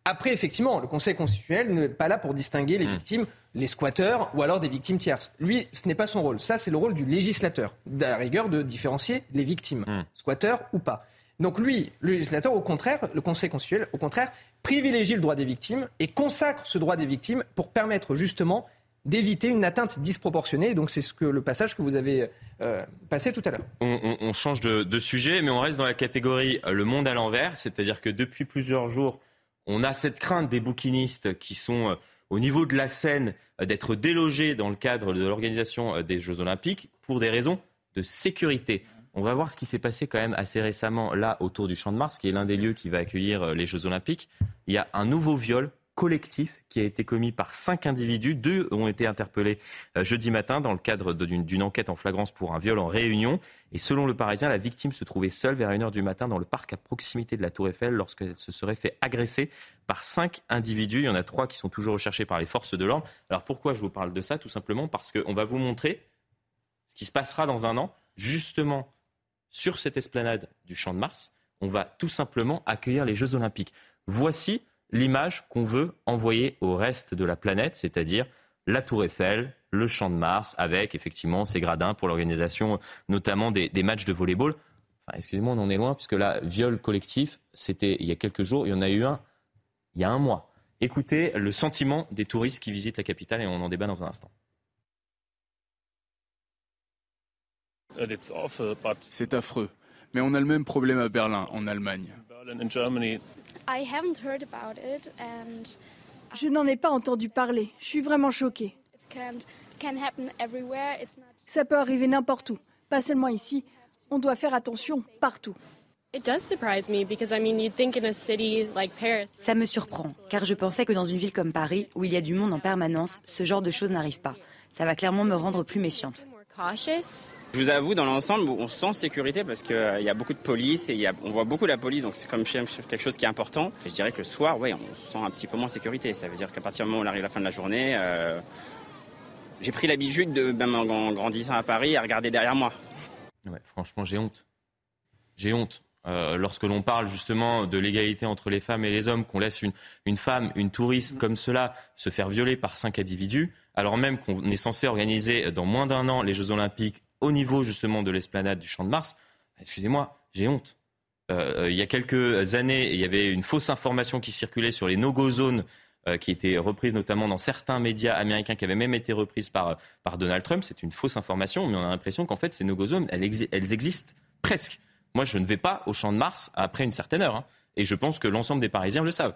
Après, effectivement, le Conseil constitutionnel n'est pas là pour distinguer les hmm. victimes, les squatteurs ou alors des victimes tierces. Lui, ce n'est pas son rôle. Ça, c'est le rôle du législateur, de la rigueur de différencier les victimes, hmm. squatteurs ou pas. Donc lui, le législateur, au contraire, le Conseil constitutionnel, au contraire, privilégie le droit des victimes et consacre ce droit des victimes pour permettre justement d'éviter une atteinte disproportionnée. Donc c'est ce que le passage que vous avez euh, passé tout à l'heure. On, change de, de, sujet, mais on reste dans la catégorie euh, le monde à l'envers, c'est-à-dire que depuis plusieurs jours, on a cette crainte des bouquinistes qui sont euh, au niveau de la scène euh, d'être délogés dans le cadre de l'organisation euh, des Jeux Olympiques pour des raisons de sécurité. On va voir ce qui s'est passé quand même assez récemment là autour du Champ de Mars, qui est l'un des lieux qui va accueillir les Jeux Olympiques. Il y a un nouveau viol collectif qui a été commis par cinq individus. Deux ont été interpellés jeudi matin dans le cadre d'une enquête en flagrance pour un viol en réunion. Et selon le Parisien, la victime se trouvait seule vers 1h du matin dans le parc à proximité de la Tour Eiffel lorsqu'elle se serait fait agresser par cinq individus. Il y en a trois qui sont toujours recherchés par les forces de l'ordre. Alors pourquoi je vous parle de ça Tout simplement parce qu'on va vous montrer ce qui se passera dans un an, justement sur cette esplanade du Champ de Mars. On va tout simplement accueillir les Jeux Olympiques. Voici l'image qu'on veut envoyer au reste de la planète, c'est-à-dire la Tour Eiffel, le Champ de Mars, avec effectivement ces gradins pour l'organisation notamment des, matchs de volleyball. Enfin, excusez-moi, on en est loin, puisque là, viol collectif, c'était il y a quelques jours, il y en a eu un il y a un mois. Écoutez le sentiment des touristes qui visitent la capitale et on en débat dans un instant. C'est affreux, mais on a le même problème à Berlin, en Allemagne. Je n'en ai pas entendu parler. Je suis vraiment choquée. Ça peut arriver n'importe où, pas seulement ici. On doit faire attention partout. Ça me surprend, car je pensais que dans une ville comme Paris, où il y a du monde en permanence, ce genre de choses n'arrive pas. Ça va clairement me rendre plus méfiante. Je vous avoue, dans l'ensemble, on sent sécurité parce qu'il euh, y a beaucoup de police et on voit beaucoup la police, donc c'est comme quelque chose qui est important. je dirais que le soir, ouais, on se sent un petit peu moins sécurité. Ça veut dire qu'à partir du moment où on arrive à la fin de la journée, euh, j'ai pris l'habitude, de, même en grandissant à Paris, à regarder derrière moi. franchement, j'ai honte. J'ai honte. Euh, lorsque l'on parle justement de l'égalité entre les femmes et les hommes, qu'on laisse une, une femme, une touriste comme cela, se faire violer par cinq individus, alors même qu'on est censé organiser dans moins d'un an les Jeux Olympiques au niveau justement de l'esplanade du Champ de Mars, excusez-moi, j'ai honte. Euh, il y a quelques années, il y avait une fausse information qui circulait sur les no-go zones euh, qui était reprise notamment dans certains médias américains, qui avaient même été reprises par, par Donald Trump. C'est une fausse information, mais on a l'impression qu'en fait, ces no-go zones, elles, elles, existent presque. Moi, je ne vais pas au Champ de Mars après une certaine heure. Hein. et je pense que l'ensemble des Parisiens le savent.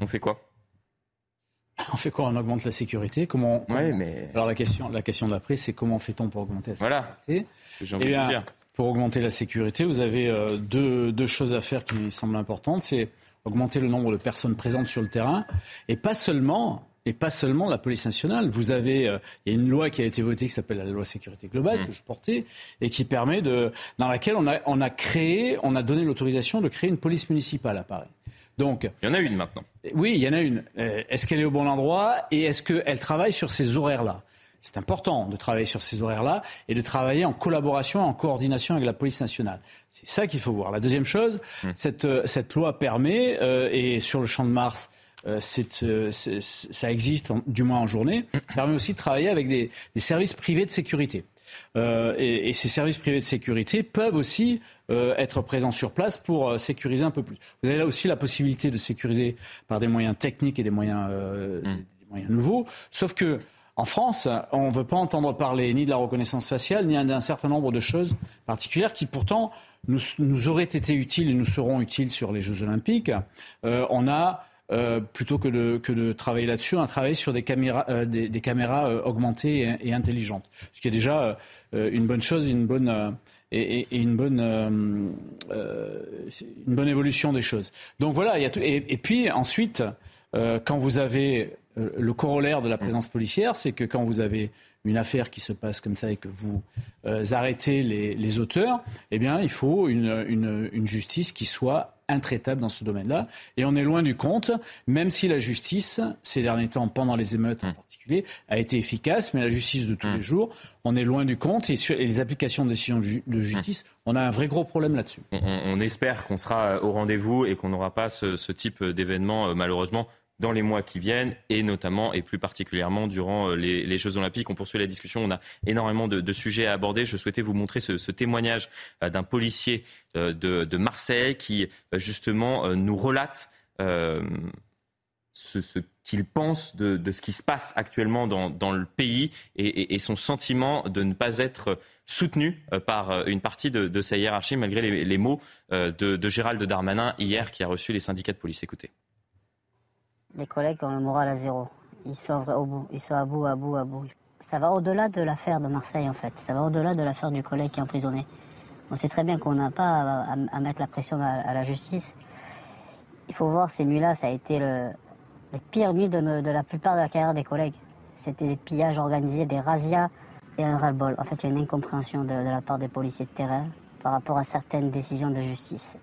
On fait quoi? On fait quoi? On augmente la sécurité? Comment, mais... Alors la question, la question d'après, c'est comment fait-on pour augmenter la sécurité? Voilà. Eh pour augmenter la sécurité, vous avez euh, deux, choses à faire qui me semblent importantes. C'est augmenter le nombre de personnes présentes sur le terrain, et pas seulement et pas seulement la police nationale. Vous avez, euh, il y a une loi qui a été votée qui s'appelle la loi sécurité globale mmh. que je portais et qui permet de, dans laquelle on a, on a créé, on a donné l'autorisation de créer une police municipale à Paris. Donc, il y en a une maintenant. Oui, il y en a une. Euh, est-ce qu'elle est au bon endroit et est-ce qu'elle travaille sur ces horaires-là? C'est important de travailler sur ces horaires-là et de travailler en collaboration, en coordination avec la police nationale. C'est ça qu'il faut voir. La deuxième chose, mmh. cette, euh, cette, loi permet, et sur le champ de Mars, euh, euh, ça existe, du moins en journée, permet aussi de travailler avec des, services privés de sécurité. Euh, et, ces services privés de sécurité peuvent aussi être présents sur place pour sécuriser un peu plus. Vous avez là aussi la possibilité de sécuriser par des moyens techniques et des moyens, mm. moyens nouveaux. Sauf que en France, on ne veut pas entendre parler ni de la reconnaissance faciale, ni d'un certain nombre de choses particulières qui pourtant nous, auraient été utiles et nous seront utiles sur les Jeux Olympiques. on a euh, plutôt que de, que travailler là-dessus, un travail sur des caméras, euh, des, caméras euh, augmentées et, intelligentes. Ce qui est déjà une bonne chose, une bonne, et, une, bonne, une bonne évolution des choses. Donc voilà, il y a tout, et, puis ensuite, quand vous avez le corollaire de la présence policière, c'est que quand vous avez une affaire qui se passe comme ça et que vous arrêtez les, les, auteurs, eh bien, il faut une, une, une justice qui soit intraitable dans ce domaine-là. Et on est loin du compte, même si la justice, ces derniers temps, pendant les émeutes en hmm. particulier, a été efficace, mais la justice de tous les hmm. jours, on est loin du compte. Et, sur, les applications de décisions de, justice, hmm. on a un vrai gros problème là-dessus. On, espère qu'on sera au rendez-vous et qu'on n'aura pas ce, ce type d'événement, euh, malheureusement, dans les mois qui viennent et notamment et plus particulièrement durant euh, les, Jeux Olympiques. On poursuit la discussion, on a énormément de, sujets à aborder. Je souhaitais vous montrer ce, témoignage euh, d'un policier euh, de, Marseille qui justement nous relate ce, qu'il pense de, ce qui se passe actuellement dans, le pays et, son sentiment de ne pas être soutenu par une partie de, sa hiérarchie malgré les, mots de, Gérald Darmanin hier qui a reçu les syndicats de police. Écoutez les collègues ont le moral à zéro. Ils sont au bout, ils sont à bout, à bout, à bout. Ça va au-delà de l'affaire de Marseille en fait. Ça va au-delà de l'affaire du collègue qui est emprisonné. On sait très bien qu'on n'a pas à, mettre la pression à, la justice. Il faut voir ces nuits-là, ça a été le, les pires nuits de, la plupart de la carrière des collègues. C'était des pillages organisés, des razzias et un ras-le-bol. En fait, il y a une incompréhension de, la part des policiers de terrain par rapport à certaines décisions de justice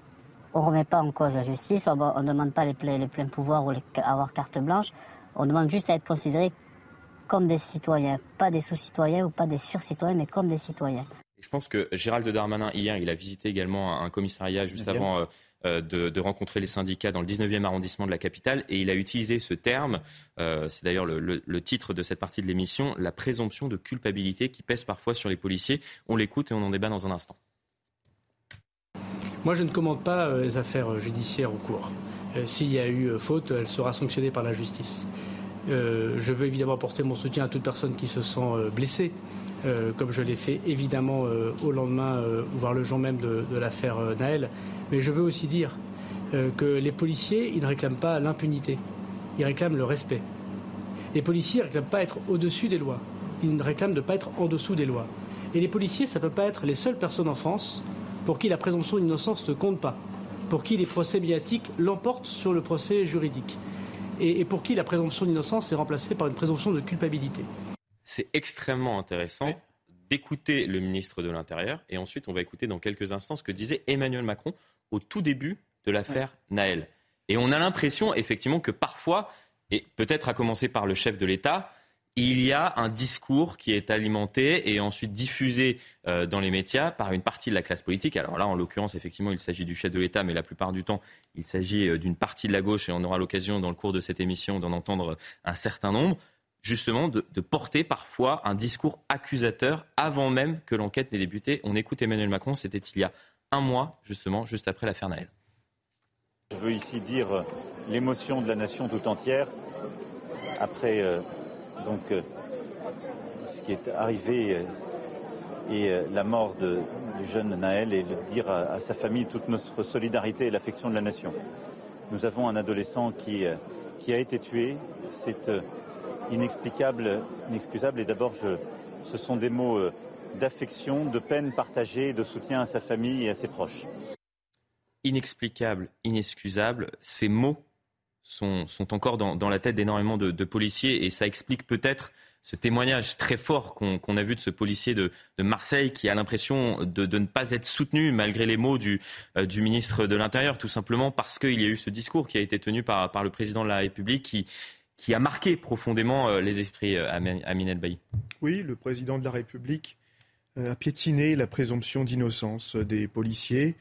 on ne remet pas en cause la justice, on ne demande pas les, les, pleins pouvoirs ou avoir carte blanche, on demande juste à être considéré comme des citoyens, pas des sous-citoyens ou pas des sur-citoyens, mais comme des citoyens. Je pense que Gérald Darmanin, hier, il a visité également un commissariat juste avant euh, euh, de, rencontrer les syndicats dans le 19e arrondissement de la capitale et il a utilisé ce terme, euh, c'est d'ailleurs le, titre de cette partie de l'émission, la présomption de culpabilité qui pèse parfois sur les policiers. On l'écoute et on en débat dans un instant. Moi, je ne commande pas euh, les affaires euh, judiciaires en cours. Euh, s'il y a eu faute, elle sera sanctionnée par la justice. je veux évidemment apporter mon soutien à toute personne qui se sent blessée, comme je l'ai fait évidemment au lendemain, voire le jour même de, l'affaire Naël. Mais je veux aussi dire que les policiers, ils ne réclament pas l'impunité, ils réclament le respect. Les policiers ne réclament pas être au-dessus des lois, ils réclament de ne pas être en dessous des lois. Et les policiers, ça ne peut pas être les seules personnes en France pour qui la présomption d'innocence ne compte pas, pour qui les procès médiatiques l'emportent sur le procès juridique, et, pour qui la présomption d'innocence est remplacée par une présomption de culpabilité. C'est extrêmement intéressant. d'écouter le ministre de l'Intérieur et ensuite on va écouter dans quelques instants ce que disait Emmanuel Macron au tout début de l'affaire Naël. Et on a l'impression effectivement que parfois, et peut-être à commencer par le chef de l'État, il y a un discours qui est alimenté et ensuite diffusé euh, dans les médias par une partie de la classe politique. Alors là, en l'occurrence, effectivement, il s'agit du chef de l'État, mais la plupart du temps, il s'agit euh, d'une partie de la gauche et on aura l'occasion dans le cours de cette émission d'en entendre un certain nombre justement de, porter parfois un discours accusateur avant même que l'enquête n'ait débuté. On écoute Emmanuel Macron, c'était il y a un mois, justement, juste après l'affaire Naël. Je veux ici dire l'émotion de la nation tout entière après euh, donc, euh, ce qui est arrivé euh, et euh, la mort du jeune Naël et de dire à, sa famille toute notre solidarité et l'affection de la nation. Nous avons un adolescent qui, qui a été tué. C'est inexplicable, inexcusable. Et d'abord, ce sont des mots d'affection, de peine partagée, de soutien à sa famille et à ses proches. inexplicable, inexcusable, ces mots sont, encore dans, la tête d'énormément de, policiers et ça explique peut-être ce témoignage très fort qu'on a vu de ce policier de, Marseille qui a l'impression de, ne pas être soutenu malgré les mots du, euh, du ministre de l'Intérieur, tout simplement parce qu'il y a eu ce discours qui a été tenu par, le président de la République qui, a marqué profondément euh, les esprits, euh, Aminel Bailly. Oui, le président de la République a piétiné la présomption d'innocence des policiers.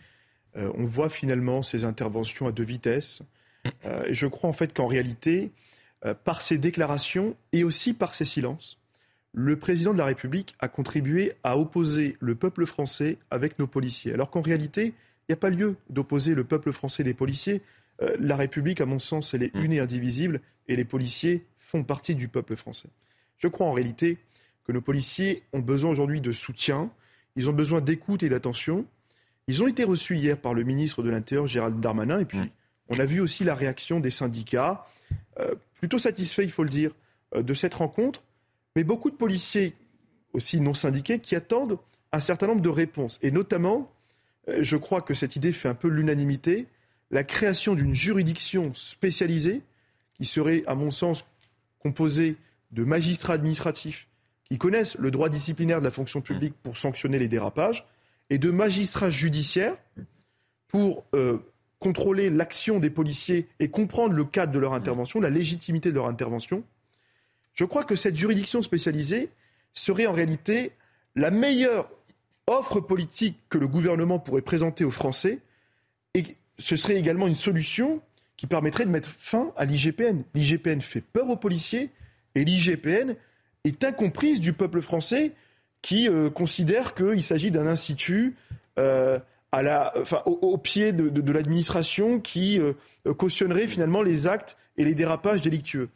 on voit finalement ces interventions à deux vitesses. Et je crois en fait qu'en réalité, euh, par ses déclarations et aussi par ses silences, le président de la République a contribué à opposer le peuple français avec nos policiers. Alors qu'en réalité, il n'y a pas lieu d'opposer le peuple français des policiers. Euh, la République, à mon sens, elle est une et indivisible et les policiers font partie du peuple français. Je crois en réalité que nos policiers ont besoin aujourd'hui de soutien, ils ont besoin d'écoute et d'attention. Ils ont été reçus hier par le ministre de l'Intérieur, Gérald Darmanin, et puis on a vu aussi la réaction des syndicats. Euh, plutôt satisfait, il faut le dire, euh, de cette rencontre, mais beaucoup de policiers, aussi non syndiqués, qui attendent un certain nombre de réponses. Et notamment, euh, je crois que cette idée fait un peu l'unanimité, la création d'une juridiction spécialisée qui serait, à mon sens, composée de magistrats administratifs qui connaissent le droit disciplinaire de la fonction publique pour sanctionner les dérapages, et de magistrats judiciaires pour contrôler l'action des policiers et comprendre le cadre de leur intervention, la légitimité de leur intervention, je crois que cette juridiction spécialisée serait en réalité la meilleure offre politique que le gouvernement pourrait présenter aux Français et ce serait également une solution qui permettrait de mettre fin à l'IGPN. L'IGPN fait peur aux policiers et l'IGPN est incomprise du peuple français qui euh, considère qu'il s'agit d'un institut euh, à la, enfin, au, pied de, l'administration qui euh, cautionnerait finalement les actes et les dérapages délictueux.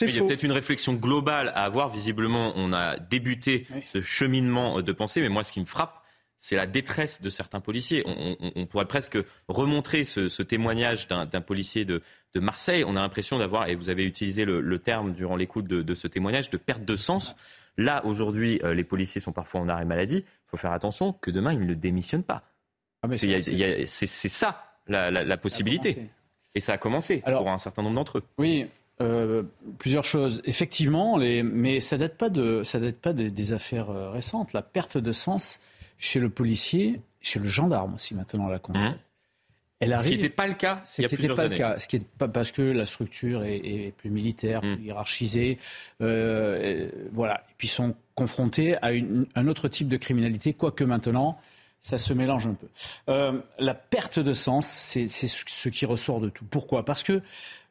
Il y a peut-être une réflexion globale à avoir. Visiblement, on a débuté ce cheminement de pensée, mais moi, ce qui me frappe, c'est la détresse de certains policiers. On, pourrait presque remontrer ce, témoignage d'un policier de, Marseille. On a l'impression d'avoir, et vous avez utilisé le, terme durant l'écoute de, ce témoignage, de perte de sens. Là, aujourd'hui, euh, les policiers sont parfois en arrêt maladie. Il faut faire attention que demain, ils ne démissionnent pas. Ah, c'est ça la, possibilité. Et ça a commencé pour un certain nombre d'entre eux. Oui, euh, plusieurs choses. Effectivement, les, mais ça ne date pas, de, ça date pas des, affaires euh, récentes. La perte de sens chez le policier, chez le gendarme aussi, maintenant, la constate. Hein Elle arrive, ce qui n'était pas le cas il y a plusieurs pas années. Le cas, ce qui est pas parce que la structure est, plus militaire, mmh. plus hiérarchisée, euh, voilà. Et puis ils sont confrontés à un autre type de criminalité, quoique maintenant ça se mélange un peu. Euh, la perte de sens, c'est ce qui ressort de tout. Pourquoi? Parce que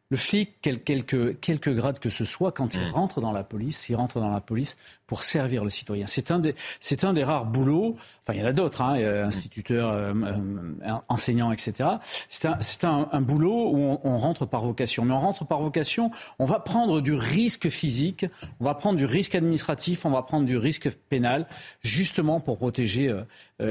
le flic, quel, quelque, grade que ce soit, quand il mm. rentre dans la police, il rentre dans la police pour servir le citoyen. C'est un des, c'est un des rares boulots. Enfin, il y en a d'autres, hein, instituteurs, euh, euh, enseignants, etc. C'est un, c'est un, un, boulot où on, on, rentre par vocation. Mais on rentre par vocation, on va prendre du risque physique, on va prendre du risque administratif, on va prendre du risque pénal, justement pour protéger euh,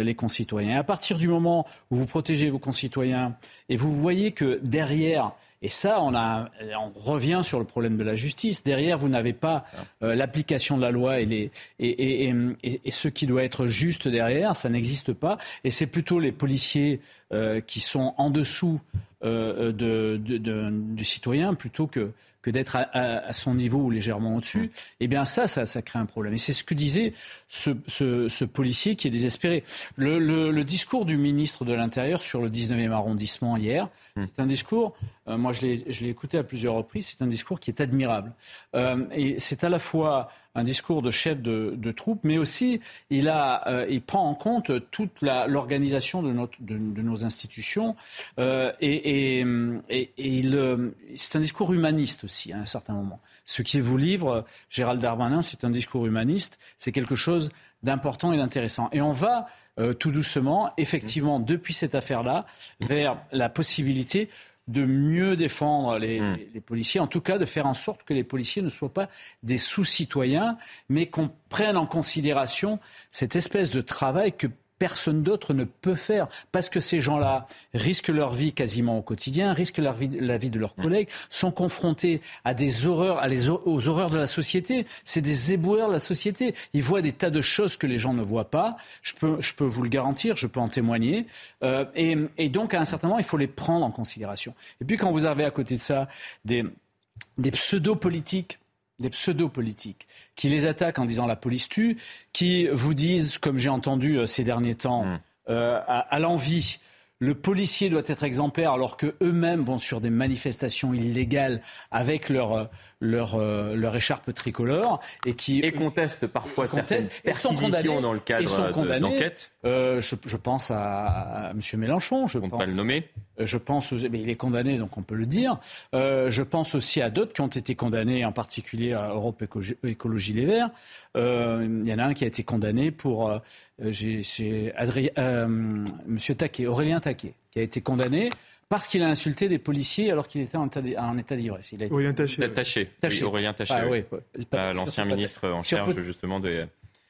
les concitoyens. Et à partir du moment où vous protégez vos concitoyens et vous voyez que derrière et ça, on, a, on revient sur le problème de la justice. Derrière, vous n'avez pas euh, l'application de la loi et, les, et, et, et, ce qui doit être juste derrière, ça n'existe pas. Et c'est plutôt les policiers euh, qui sont en dessous euh, de, de, de, du citoyen plutôt que que d'être à, son niveau ou légèrement au-dessus, eh bien ça, ça, crée un problème. Et c'est ce que disait ce, policier qui est désespéré. Le, discours du ministre de l'Intérieur sur le 19e arrondissement hier, hmm. c'est un discours, euh, moi je l'ai écouté à plusieurs reprises, c'est un discours qui est admirable. Euh, et c'est à la fois un discours de chef de, de troupe, mais aussi il, a, euh, il prend en compte toute l'organisation de, de, de, nos institutions euh, et, et, et, il, c'est un discours humaniste aussi à un certain moment. Ce qu'il vous livre, Gérald Darmanin, c'est un discours humaniste, c'est quelque chose d'important et d'intéressant. Et on va euh, tout doucement, effectivement, depuis cette affaire-là, vers la possibilité de mieux défendre hmm. les, policiers, en tout cas de faire en sorte que les policiers ne soient pas des sous-citoyens, mais qu'on prenne en considération cette espèce de travail que personne d'autre ne peut faire parce que ces gens-là risquent leur vie quasiment au quotidien, risquent la vie, la vie de leurs collègues, sont confrontés à des horreurs, à les, aux horreurs de la société. C'est des éboueurs de la société. Ils voient des tas de choses que les gens ne voient pas. Je peux, je peux vous le garantir, je peux en témoigner. Euh, et, et donc, à un certain moment, il faut les prendre en considération. Et puis, quand vous avez à côté de ça des, des pseudo-politiques des pseudo-politiques qui les attaquent en disant la police tue, qui vous disent, comme j'ai entendu euh, ces derniers temps, mmh. euh, à, l'envie, le policier doit être exemplaire alors que eux-mêmes vont sur des manifestations illégales avec leur euh, leur, euh, leur écharpe tricolore et qui et contestent parfoisent certaines perquisitions dans le cadre d'enquête. Euh, je, je, pense à, à M. Mélenchon. Je ne pense, pas le nommer. Euh, je pense, mais il est condamné, donc on peut le dire. Euh, je pense aussi à d'autres qui ont été condamnés, en particulier à Europe Écologie, Les Verts. Euh, il y en a un qui a été condamné pour, euh, j'ai, Adrien, Monsieur Taquet, Aurélien Taquet, qui a été condamné parce qu'il a insulté des policiers alors qu'il était en état d'ivresse. Il a été... Aurélien Taché. Taché. Taché. Aurélien Taché. Ah, oui. L'ancien ministre en charge justement de.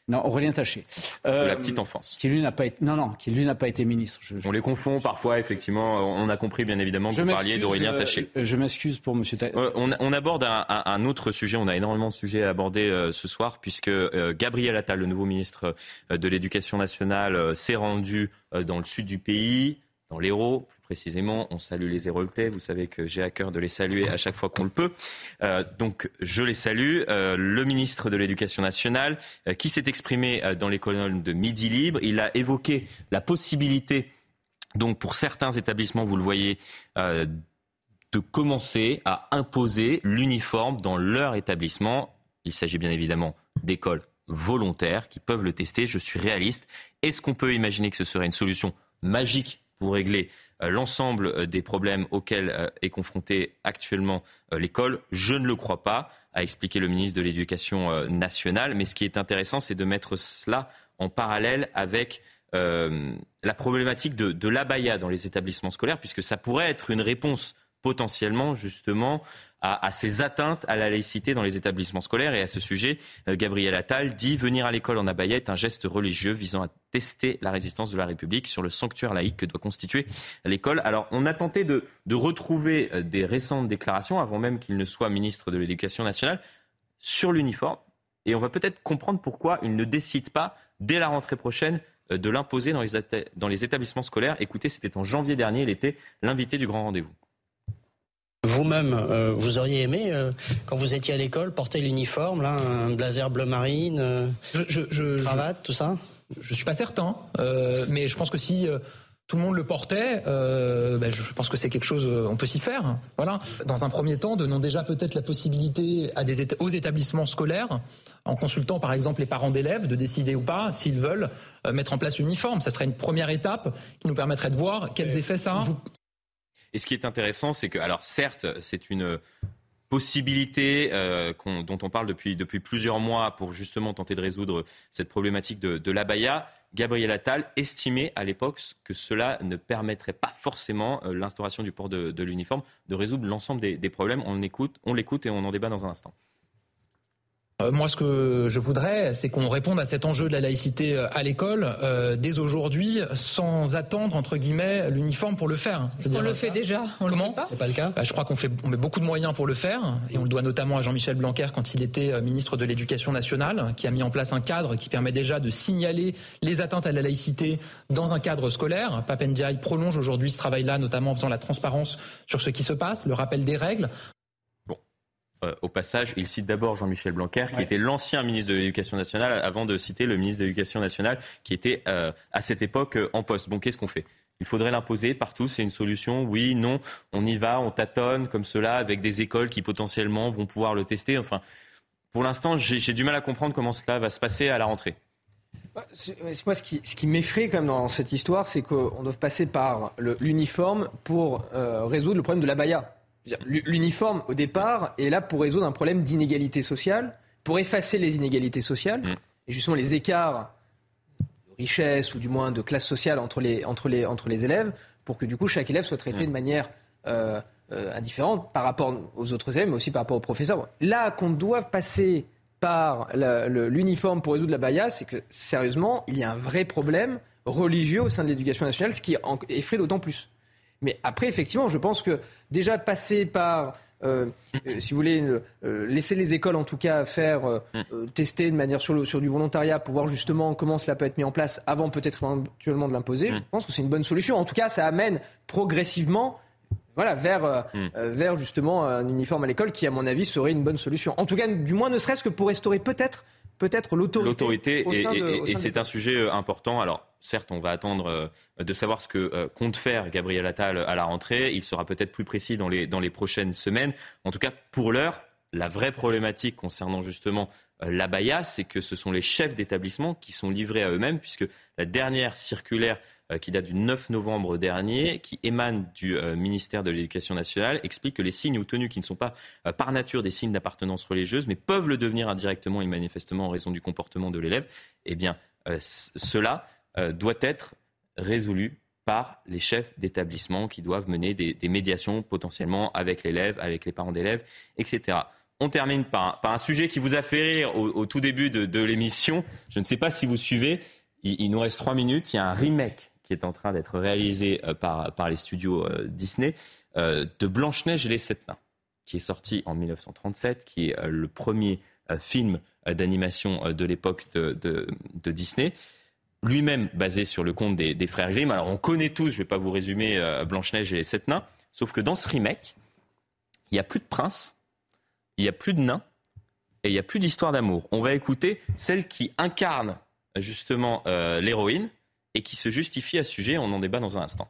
Non, Aurélien Taché. de la euh, petite enfance. Qui lui n'a pas été, non, non, qui lui n'a pas été ministre. On les confond parfois, effectivement. On a compris, bien évidemment, que vous parliez d'Aurélien Taché. Euh, je m'excuse pour Monsieur Taché. Euh, on, aborde un, autre sujet. On a énormément de sujets à aborder ce soir, puisque Gabriel Attal, le nouveau ministre de l'Éducation nationale, s'est rendu dans le sud du pays, dans l'Hérault, précisément. On salue les Héroltais. Vous savez que j'ai à cœur de les saluer à chaque fois qu'on le peut. Euh, donc, je les salue. Euh, le ministre de l'Éducation nationale, euh, qui s'est exprimé dans les colonnes de Midi Libre, il a évoqué la possibilité, donc pour certains établissements, vous le voyez, de commencer à imposer l'uniforme dans leur établissement. Il s'agit bien évidemment d'écoles volontaires qui peuvent le tester. Je suis réaliste. Est-ce qu'on peut imaginer que ce serait une solution magique pour régler l'ensemble euh, des problèmes auxquels euh, est confrontée actuellement l'école Je ne le crois pas, a expliqué le ministre de l'Éducation nationale. Mais ce qui est intéressant, c'est de mettre cela en parallèle avec la problématique de, de l'abaya dans les établissements scolaires, puisque ça pourrait être une réponse potentiellement justement à, ces atteintes à la laïcité dans les établissements scolaires. Et à ce sujet, euh, Gabriel Attal dit venir à l'école en abaya est un geste religieux visant à tester la résistance de la République sur le sanctuaire laïque que doit constituer l'école. Alors, on a tenté de, de retrouver euh, des récentes déclarations, avant même qu'il ne soit ministre de l'Éducation nationale, sur l'uniforme. Et on va peut-être comprendre pourquoi il ne décide pas, dès la rentrée prochaine, euh, de l'imposer dans les, dans les établissements scolaires. Écoutez, c'était en janvier dernier, il était l'invité du grand rendez-vous. Vous-même, euh, vous auriez aimé, euh, quand vous étiez à l'école, porter l'uniforme, là, un blazer bleu marine, euh, je, cravate, tout ça? Je suis pas certain, mais je pense que si tout le monde le portait, ben, je pense que c'est quelque chose, on peut s'y faire. Voilà. Dans un premier temps, donnons déjà peut-être la possibilité à des, aux établissements scolaires, en consultant par exemple les parents d'élèves, de décider ou pas s'ils veulent mettre en place l'uniforme. Ça serait une première étape qui nous permettrait de voir quels effets ça a. Et ce qui est intéressant, c'est que, alors certes, c'est une possibilité euh, dont on parle depuis, depuis plusieurs mois pour justement tenter de résoudre cette problématique de, de l'abaya. Gabriel Attal estimait à l'époque que cela ne permettrait pas forcément euh, l'instauration du port de, l'uniforme de résoudre l'ensemble des, problèmes. On écoute, on l'écoute et on en débat dans un instant. Euh, moi, ce que je voudrais, c'est qu'on réponde à cet enjeu de la laïcité euh, à l'école euh, dès aujourd'hui, sans attendre entre guillemets l'uniforme pour le faire. On le fait déjà? On Comment C'est pas le cas. Bah, je crois qu'on fait, on met beaucoup de moyens pour le faire, et on le doit notamment à Jean-Michel Blanquer quand il était ministre de l'Éducation nationale, qui a mis en place un cadre qui permet déjà de signaler les atteintes à la laïcité dans un cadre scolaire. Papendiaï prolonge aujourd'hui ce travail-là, notamment en faisant la transparence sur ce qui se passe, le rappel des règles. Euh, au passage, il cite d'abord Jean-Michel Blanquer, qui était l'ancien ministre de l'Éducation nationale, avant de citer le ministre de l'Éducation nationale, qui était euh, à cette époque euh, en poste. Bon, qu'est-ce qu'on fait? Il faudrait l'imposer partout, c'est une solution? Oui, non, on y va, on tâtonne comme cela avec des écoles qui potentiellement vont pouvoir le tester. Enfin, pour l'instant, j'ai du mal à comprendre comment cela va se passer à la rentrée. Moi, ce qui, ce qui m'effraie quand même dans cette histoire, c'est qu'on doit passer par l'uniforme pour résoudre le problème de l'abaya. L'uniforme, au départ, est là pour résoudre un problème d'inégalité sociale, pour effacer les inégalités sociales, mm. et justement les écarts de richesse ou du moins de classe sociale entre les, entre les, entre les élèves, pour que du coup chaque élève soit traité mm. de manière euh, euh, indifférente par rapport aux autres élèves, mais aussi par rapport aux professeurs. Là, qu'on doive passer par l'uniforme pour résoudre la baya, c'est que sérieusement, il y a un vrai problème religieux au sein de l'éducation nationale, ce qui effraie d'autant plus. Mais après, effectivement, je pense que déjà passer par euh, euh, si vous voulez, euh, laisser les écoles en tout cas faire mm. tester de manière sur, sur, du volontariat pour voir justement comment cela peut être mis en place avant peut-être éventuellement de l'imposer. Mm. Je pense que c'est une bonne solution. En tout cas, ça amène progressivement voilà, vers, mm. vers justement un uniforme à l'école qui, à mon avis, serait une bonne solution. En tout cas, du moins, ne serait-ce que pour restaurer peut-être peut-être l'autorité. L'autorité, et, c'est un sujet important. Alors, certes, on va attendre euh, de savoir ce que euh, compte faire Gabriel Attal à la rentrée. Il sera peut-être plus précis dans les, dans les prochaines semaines. En tout cas, pour l'heure, la vraie problématique concernant justement euh, l'abaya, c'est que ce sont les chefs d'établissement qui sont livrés à eux-mêmes, puisque la dernière circulaire qui date du 9 novembre dernier, qui émane du ministère de l'Éducation nationale, explique que les signes ou tenues qui ne sont pas par nature des signes d'appartenance religieuse, mais peuvent le devenir indirectement et manifestement en raison du comportement de l'élève, eh bien, cela euh, doit être résolu par les chefs d'établissement qui doivent mener des, médiations potentiellement avec l'élève, avec les parents d'élèves, etc. On termine par, un sujet qui vous a fait rire au, tout début de, l'émission. Je ne sais pas si vous suivez. Il, nous reste trois minutes. Il y a un remake qui est en train d'être réalisé euh, par, les studios euh, Disney de Blanche-Neige et les Sept Nains, qui est sorti en 1937, qui est le premier film d'animation de l'époque de Disney lui-même basé sur le conte des, frères Grimm. Alors on connaît tous, je ne vais pas vous résumer euh, Blanche-Neige et les sept nains, sauf que dans ce remake, il n'y a plus de prince, il n'y a plus de nains et il n'y a plus d'histoire d'amour. On va écouter celle qui incarne justement euh, l'héroïne et qui se justifie à ce sujet. On en débat dans un instant.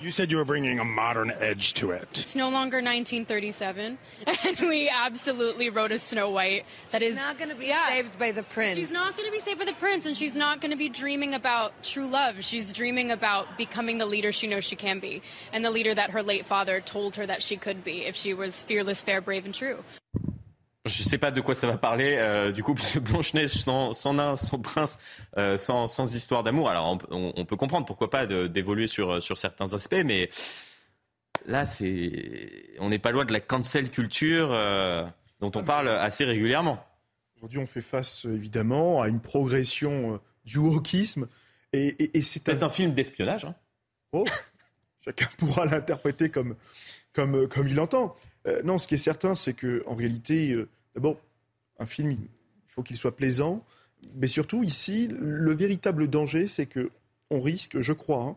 You said you were bringing a modern edge to it. It's no longer 1937, and we absolutely wrote a Snow White that she's is not going to be yeah, saved by the prince. She's not going to be saved by the prince, and she's not going to be dreaming about true love. She's dreaming about becoming the leader she knows she can be, and the leader that her late father told her that she could be if she was fearless, fair, brave, and true. Je ne sais pas de quoi ça va parler, euh, du coup, parce que Blanche-Neige sans, sans nain, sans prince, euh, sans, sans, histoire d'amour. Alors, on, on, peut comprendre, pourquoi pas, d'évoluer sur, sur certains aspects, mais là, c'est, on n'est pas loin de la cancel culture euh, dont on parle assez régulièrement. Aujourd'hui, on fait face, évidemment, à une progression euh, du wokisme. Et, et, et c'est un... un... film d'espionnage. Hein. Oh, chacun pourra l'interpréter comme, comme, comme il entend. Euh, non, ce qui est certain, c'est que en réalité, euh, d'abord, un film, il faut qu'il soit plaisant, mais surtout ici, le véritable danger, c'est que on risque, je crois, hein,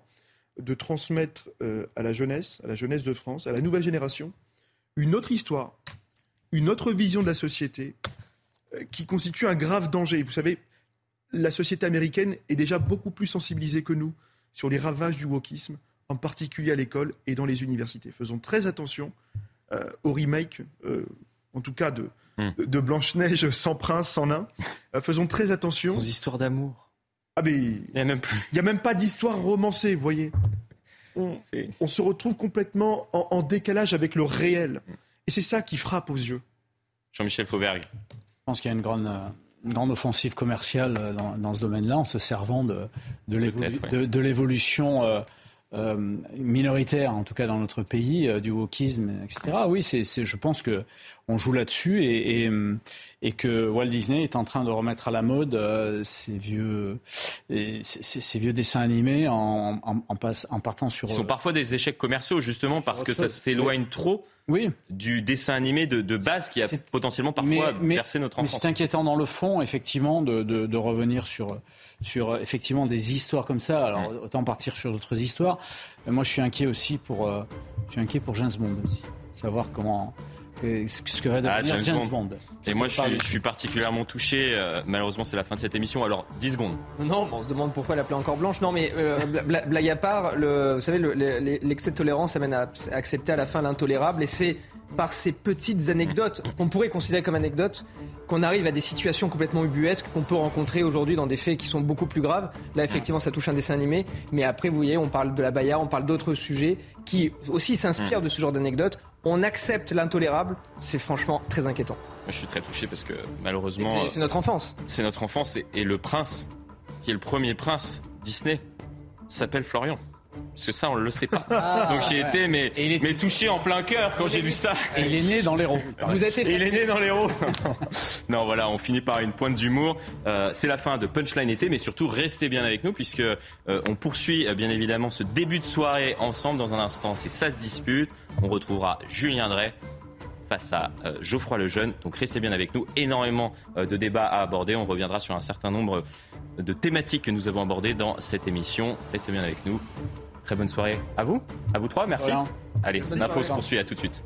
de transmettre euh, à la jeunesse, à la jeunesse de France, à la nouvelle génération, une autre histoire, une autre vision de la société, qui constitue un grave danger. Vous savez, la société américaine est déjà beaucoup plus sensibilisée que nous sur les ravages du wokisme, en particulier à l'école et dans les universités. Faisons très attention au remake, euh, en tout cas de, hmm. de Blanche-Neige sans prince, sans nain. Euh, faisons très attention. Sans histoire d'amour. Ah mais il n'y a même plus. Il y a même pas d'histoire romancée, vous voyez. On, se retrouve complètement en, décalage avec le réel. Et c'est ça qui frappe aux yeux. Jean-Michel Fauvergue. Je pense qu'il y a une grande, une grande offensive commerciale dans, dans ce domaine-là, en se servant de, de l'évolution euh, minoritaire, en tout cas dans notre pays, euh, du wokisme, etc. Oui, c'est, je pense que on joue là-dessus et, et, et, que Walt Disney est en train de remettre à la mode euh, ces vieux, ces, vieux dessins animés en, en, en, passe, en partant sur. Ils sont parfois des échecs commerciaux justement parce que ça s'éloigne trop. Oui. du dessin animé de, de base qui a potentiellement parfois bercé notre enfance. Mais c'est inquiétant dans le fond, effectivement, de, de, de revenir sur sur effectivement des histoires comme ça. Alors autant partir sur d'autres histoires. Mais moi, je suis inquiet aussi pour, euh, je suis inquiet pour James Bond aussi. Savoir comment ce que va ah, devenir James, Bond. Et moi, je suis, je suis, particulièrement touché. Euh, malheureusement, c'est la fin de cette émission. Alors, 10 secondes. Non, on se demande pourquoi l'appeler encore blanche. Non, mais euh, blague à part, le, vous savez, l'excès de tolérance amène à accepter à la fin l'intolérable. Et c'est par ces petites anecdotes qu'on pourrait considérer comme anecdotes qu'on arrive à des situations complètement ubuesques qu'on peut rencontrer aujourd'hui dans des faits qui sont beaucoup plus graves. Là, effectivement, ça touche un dessin animé, mais après, vous voyez, on parle de la Baïa, on parle d'autres sujets qui aussi s'inspirent de ce genre d'anecdotes. On accepte l'intolérable, c'est franchement très inquiétant. Je suis très touché parce que malheureusement. C'est notre enfance. C'est notre enfance et, le prince, qui est le premier prince Disney, s'appelle Florian. Parce que ça, on ne le sait pas. Ah, Donc j'y ouais. étais, mais, mais touché en plein cœur quand j'ai vu ça. Et il est né dans l'Hérault. Vous êtes il est né dans l'héros. non, voilà, on finit par une pointe d'humour. Euh, c'est la fin de Punchline été, mais surtout restez bien avec nous puisque euh, on poursuit euh, bien évidemment ce début de soirée ensemble. Dans un instant, c'est ça se dispute. On retrouvera Julien Drey face à Geoffroy Lejeune. Donc restez bien avec nous. Énormément de débats à aborder. On reviendra sur un certain nombre de thématiques que nous avons abordées dans cette émission. Restez bien avec nous. Très bonne soirée à vous, à vous trois. Merci. Allez, l'info se poursuit. À tout de suite.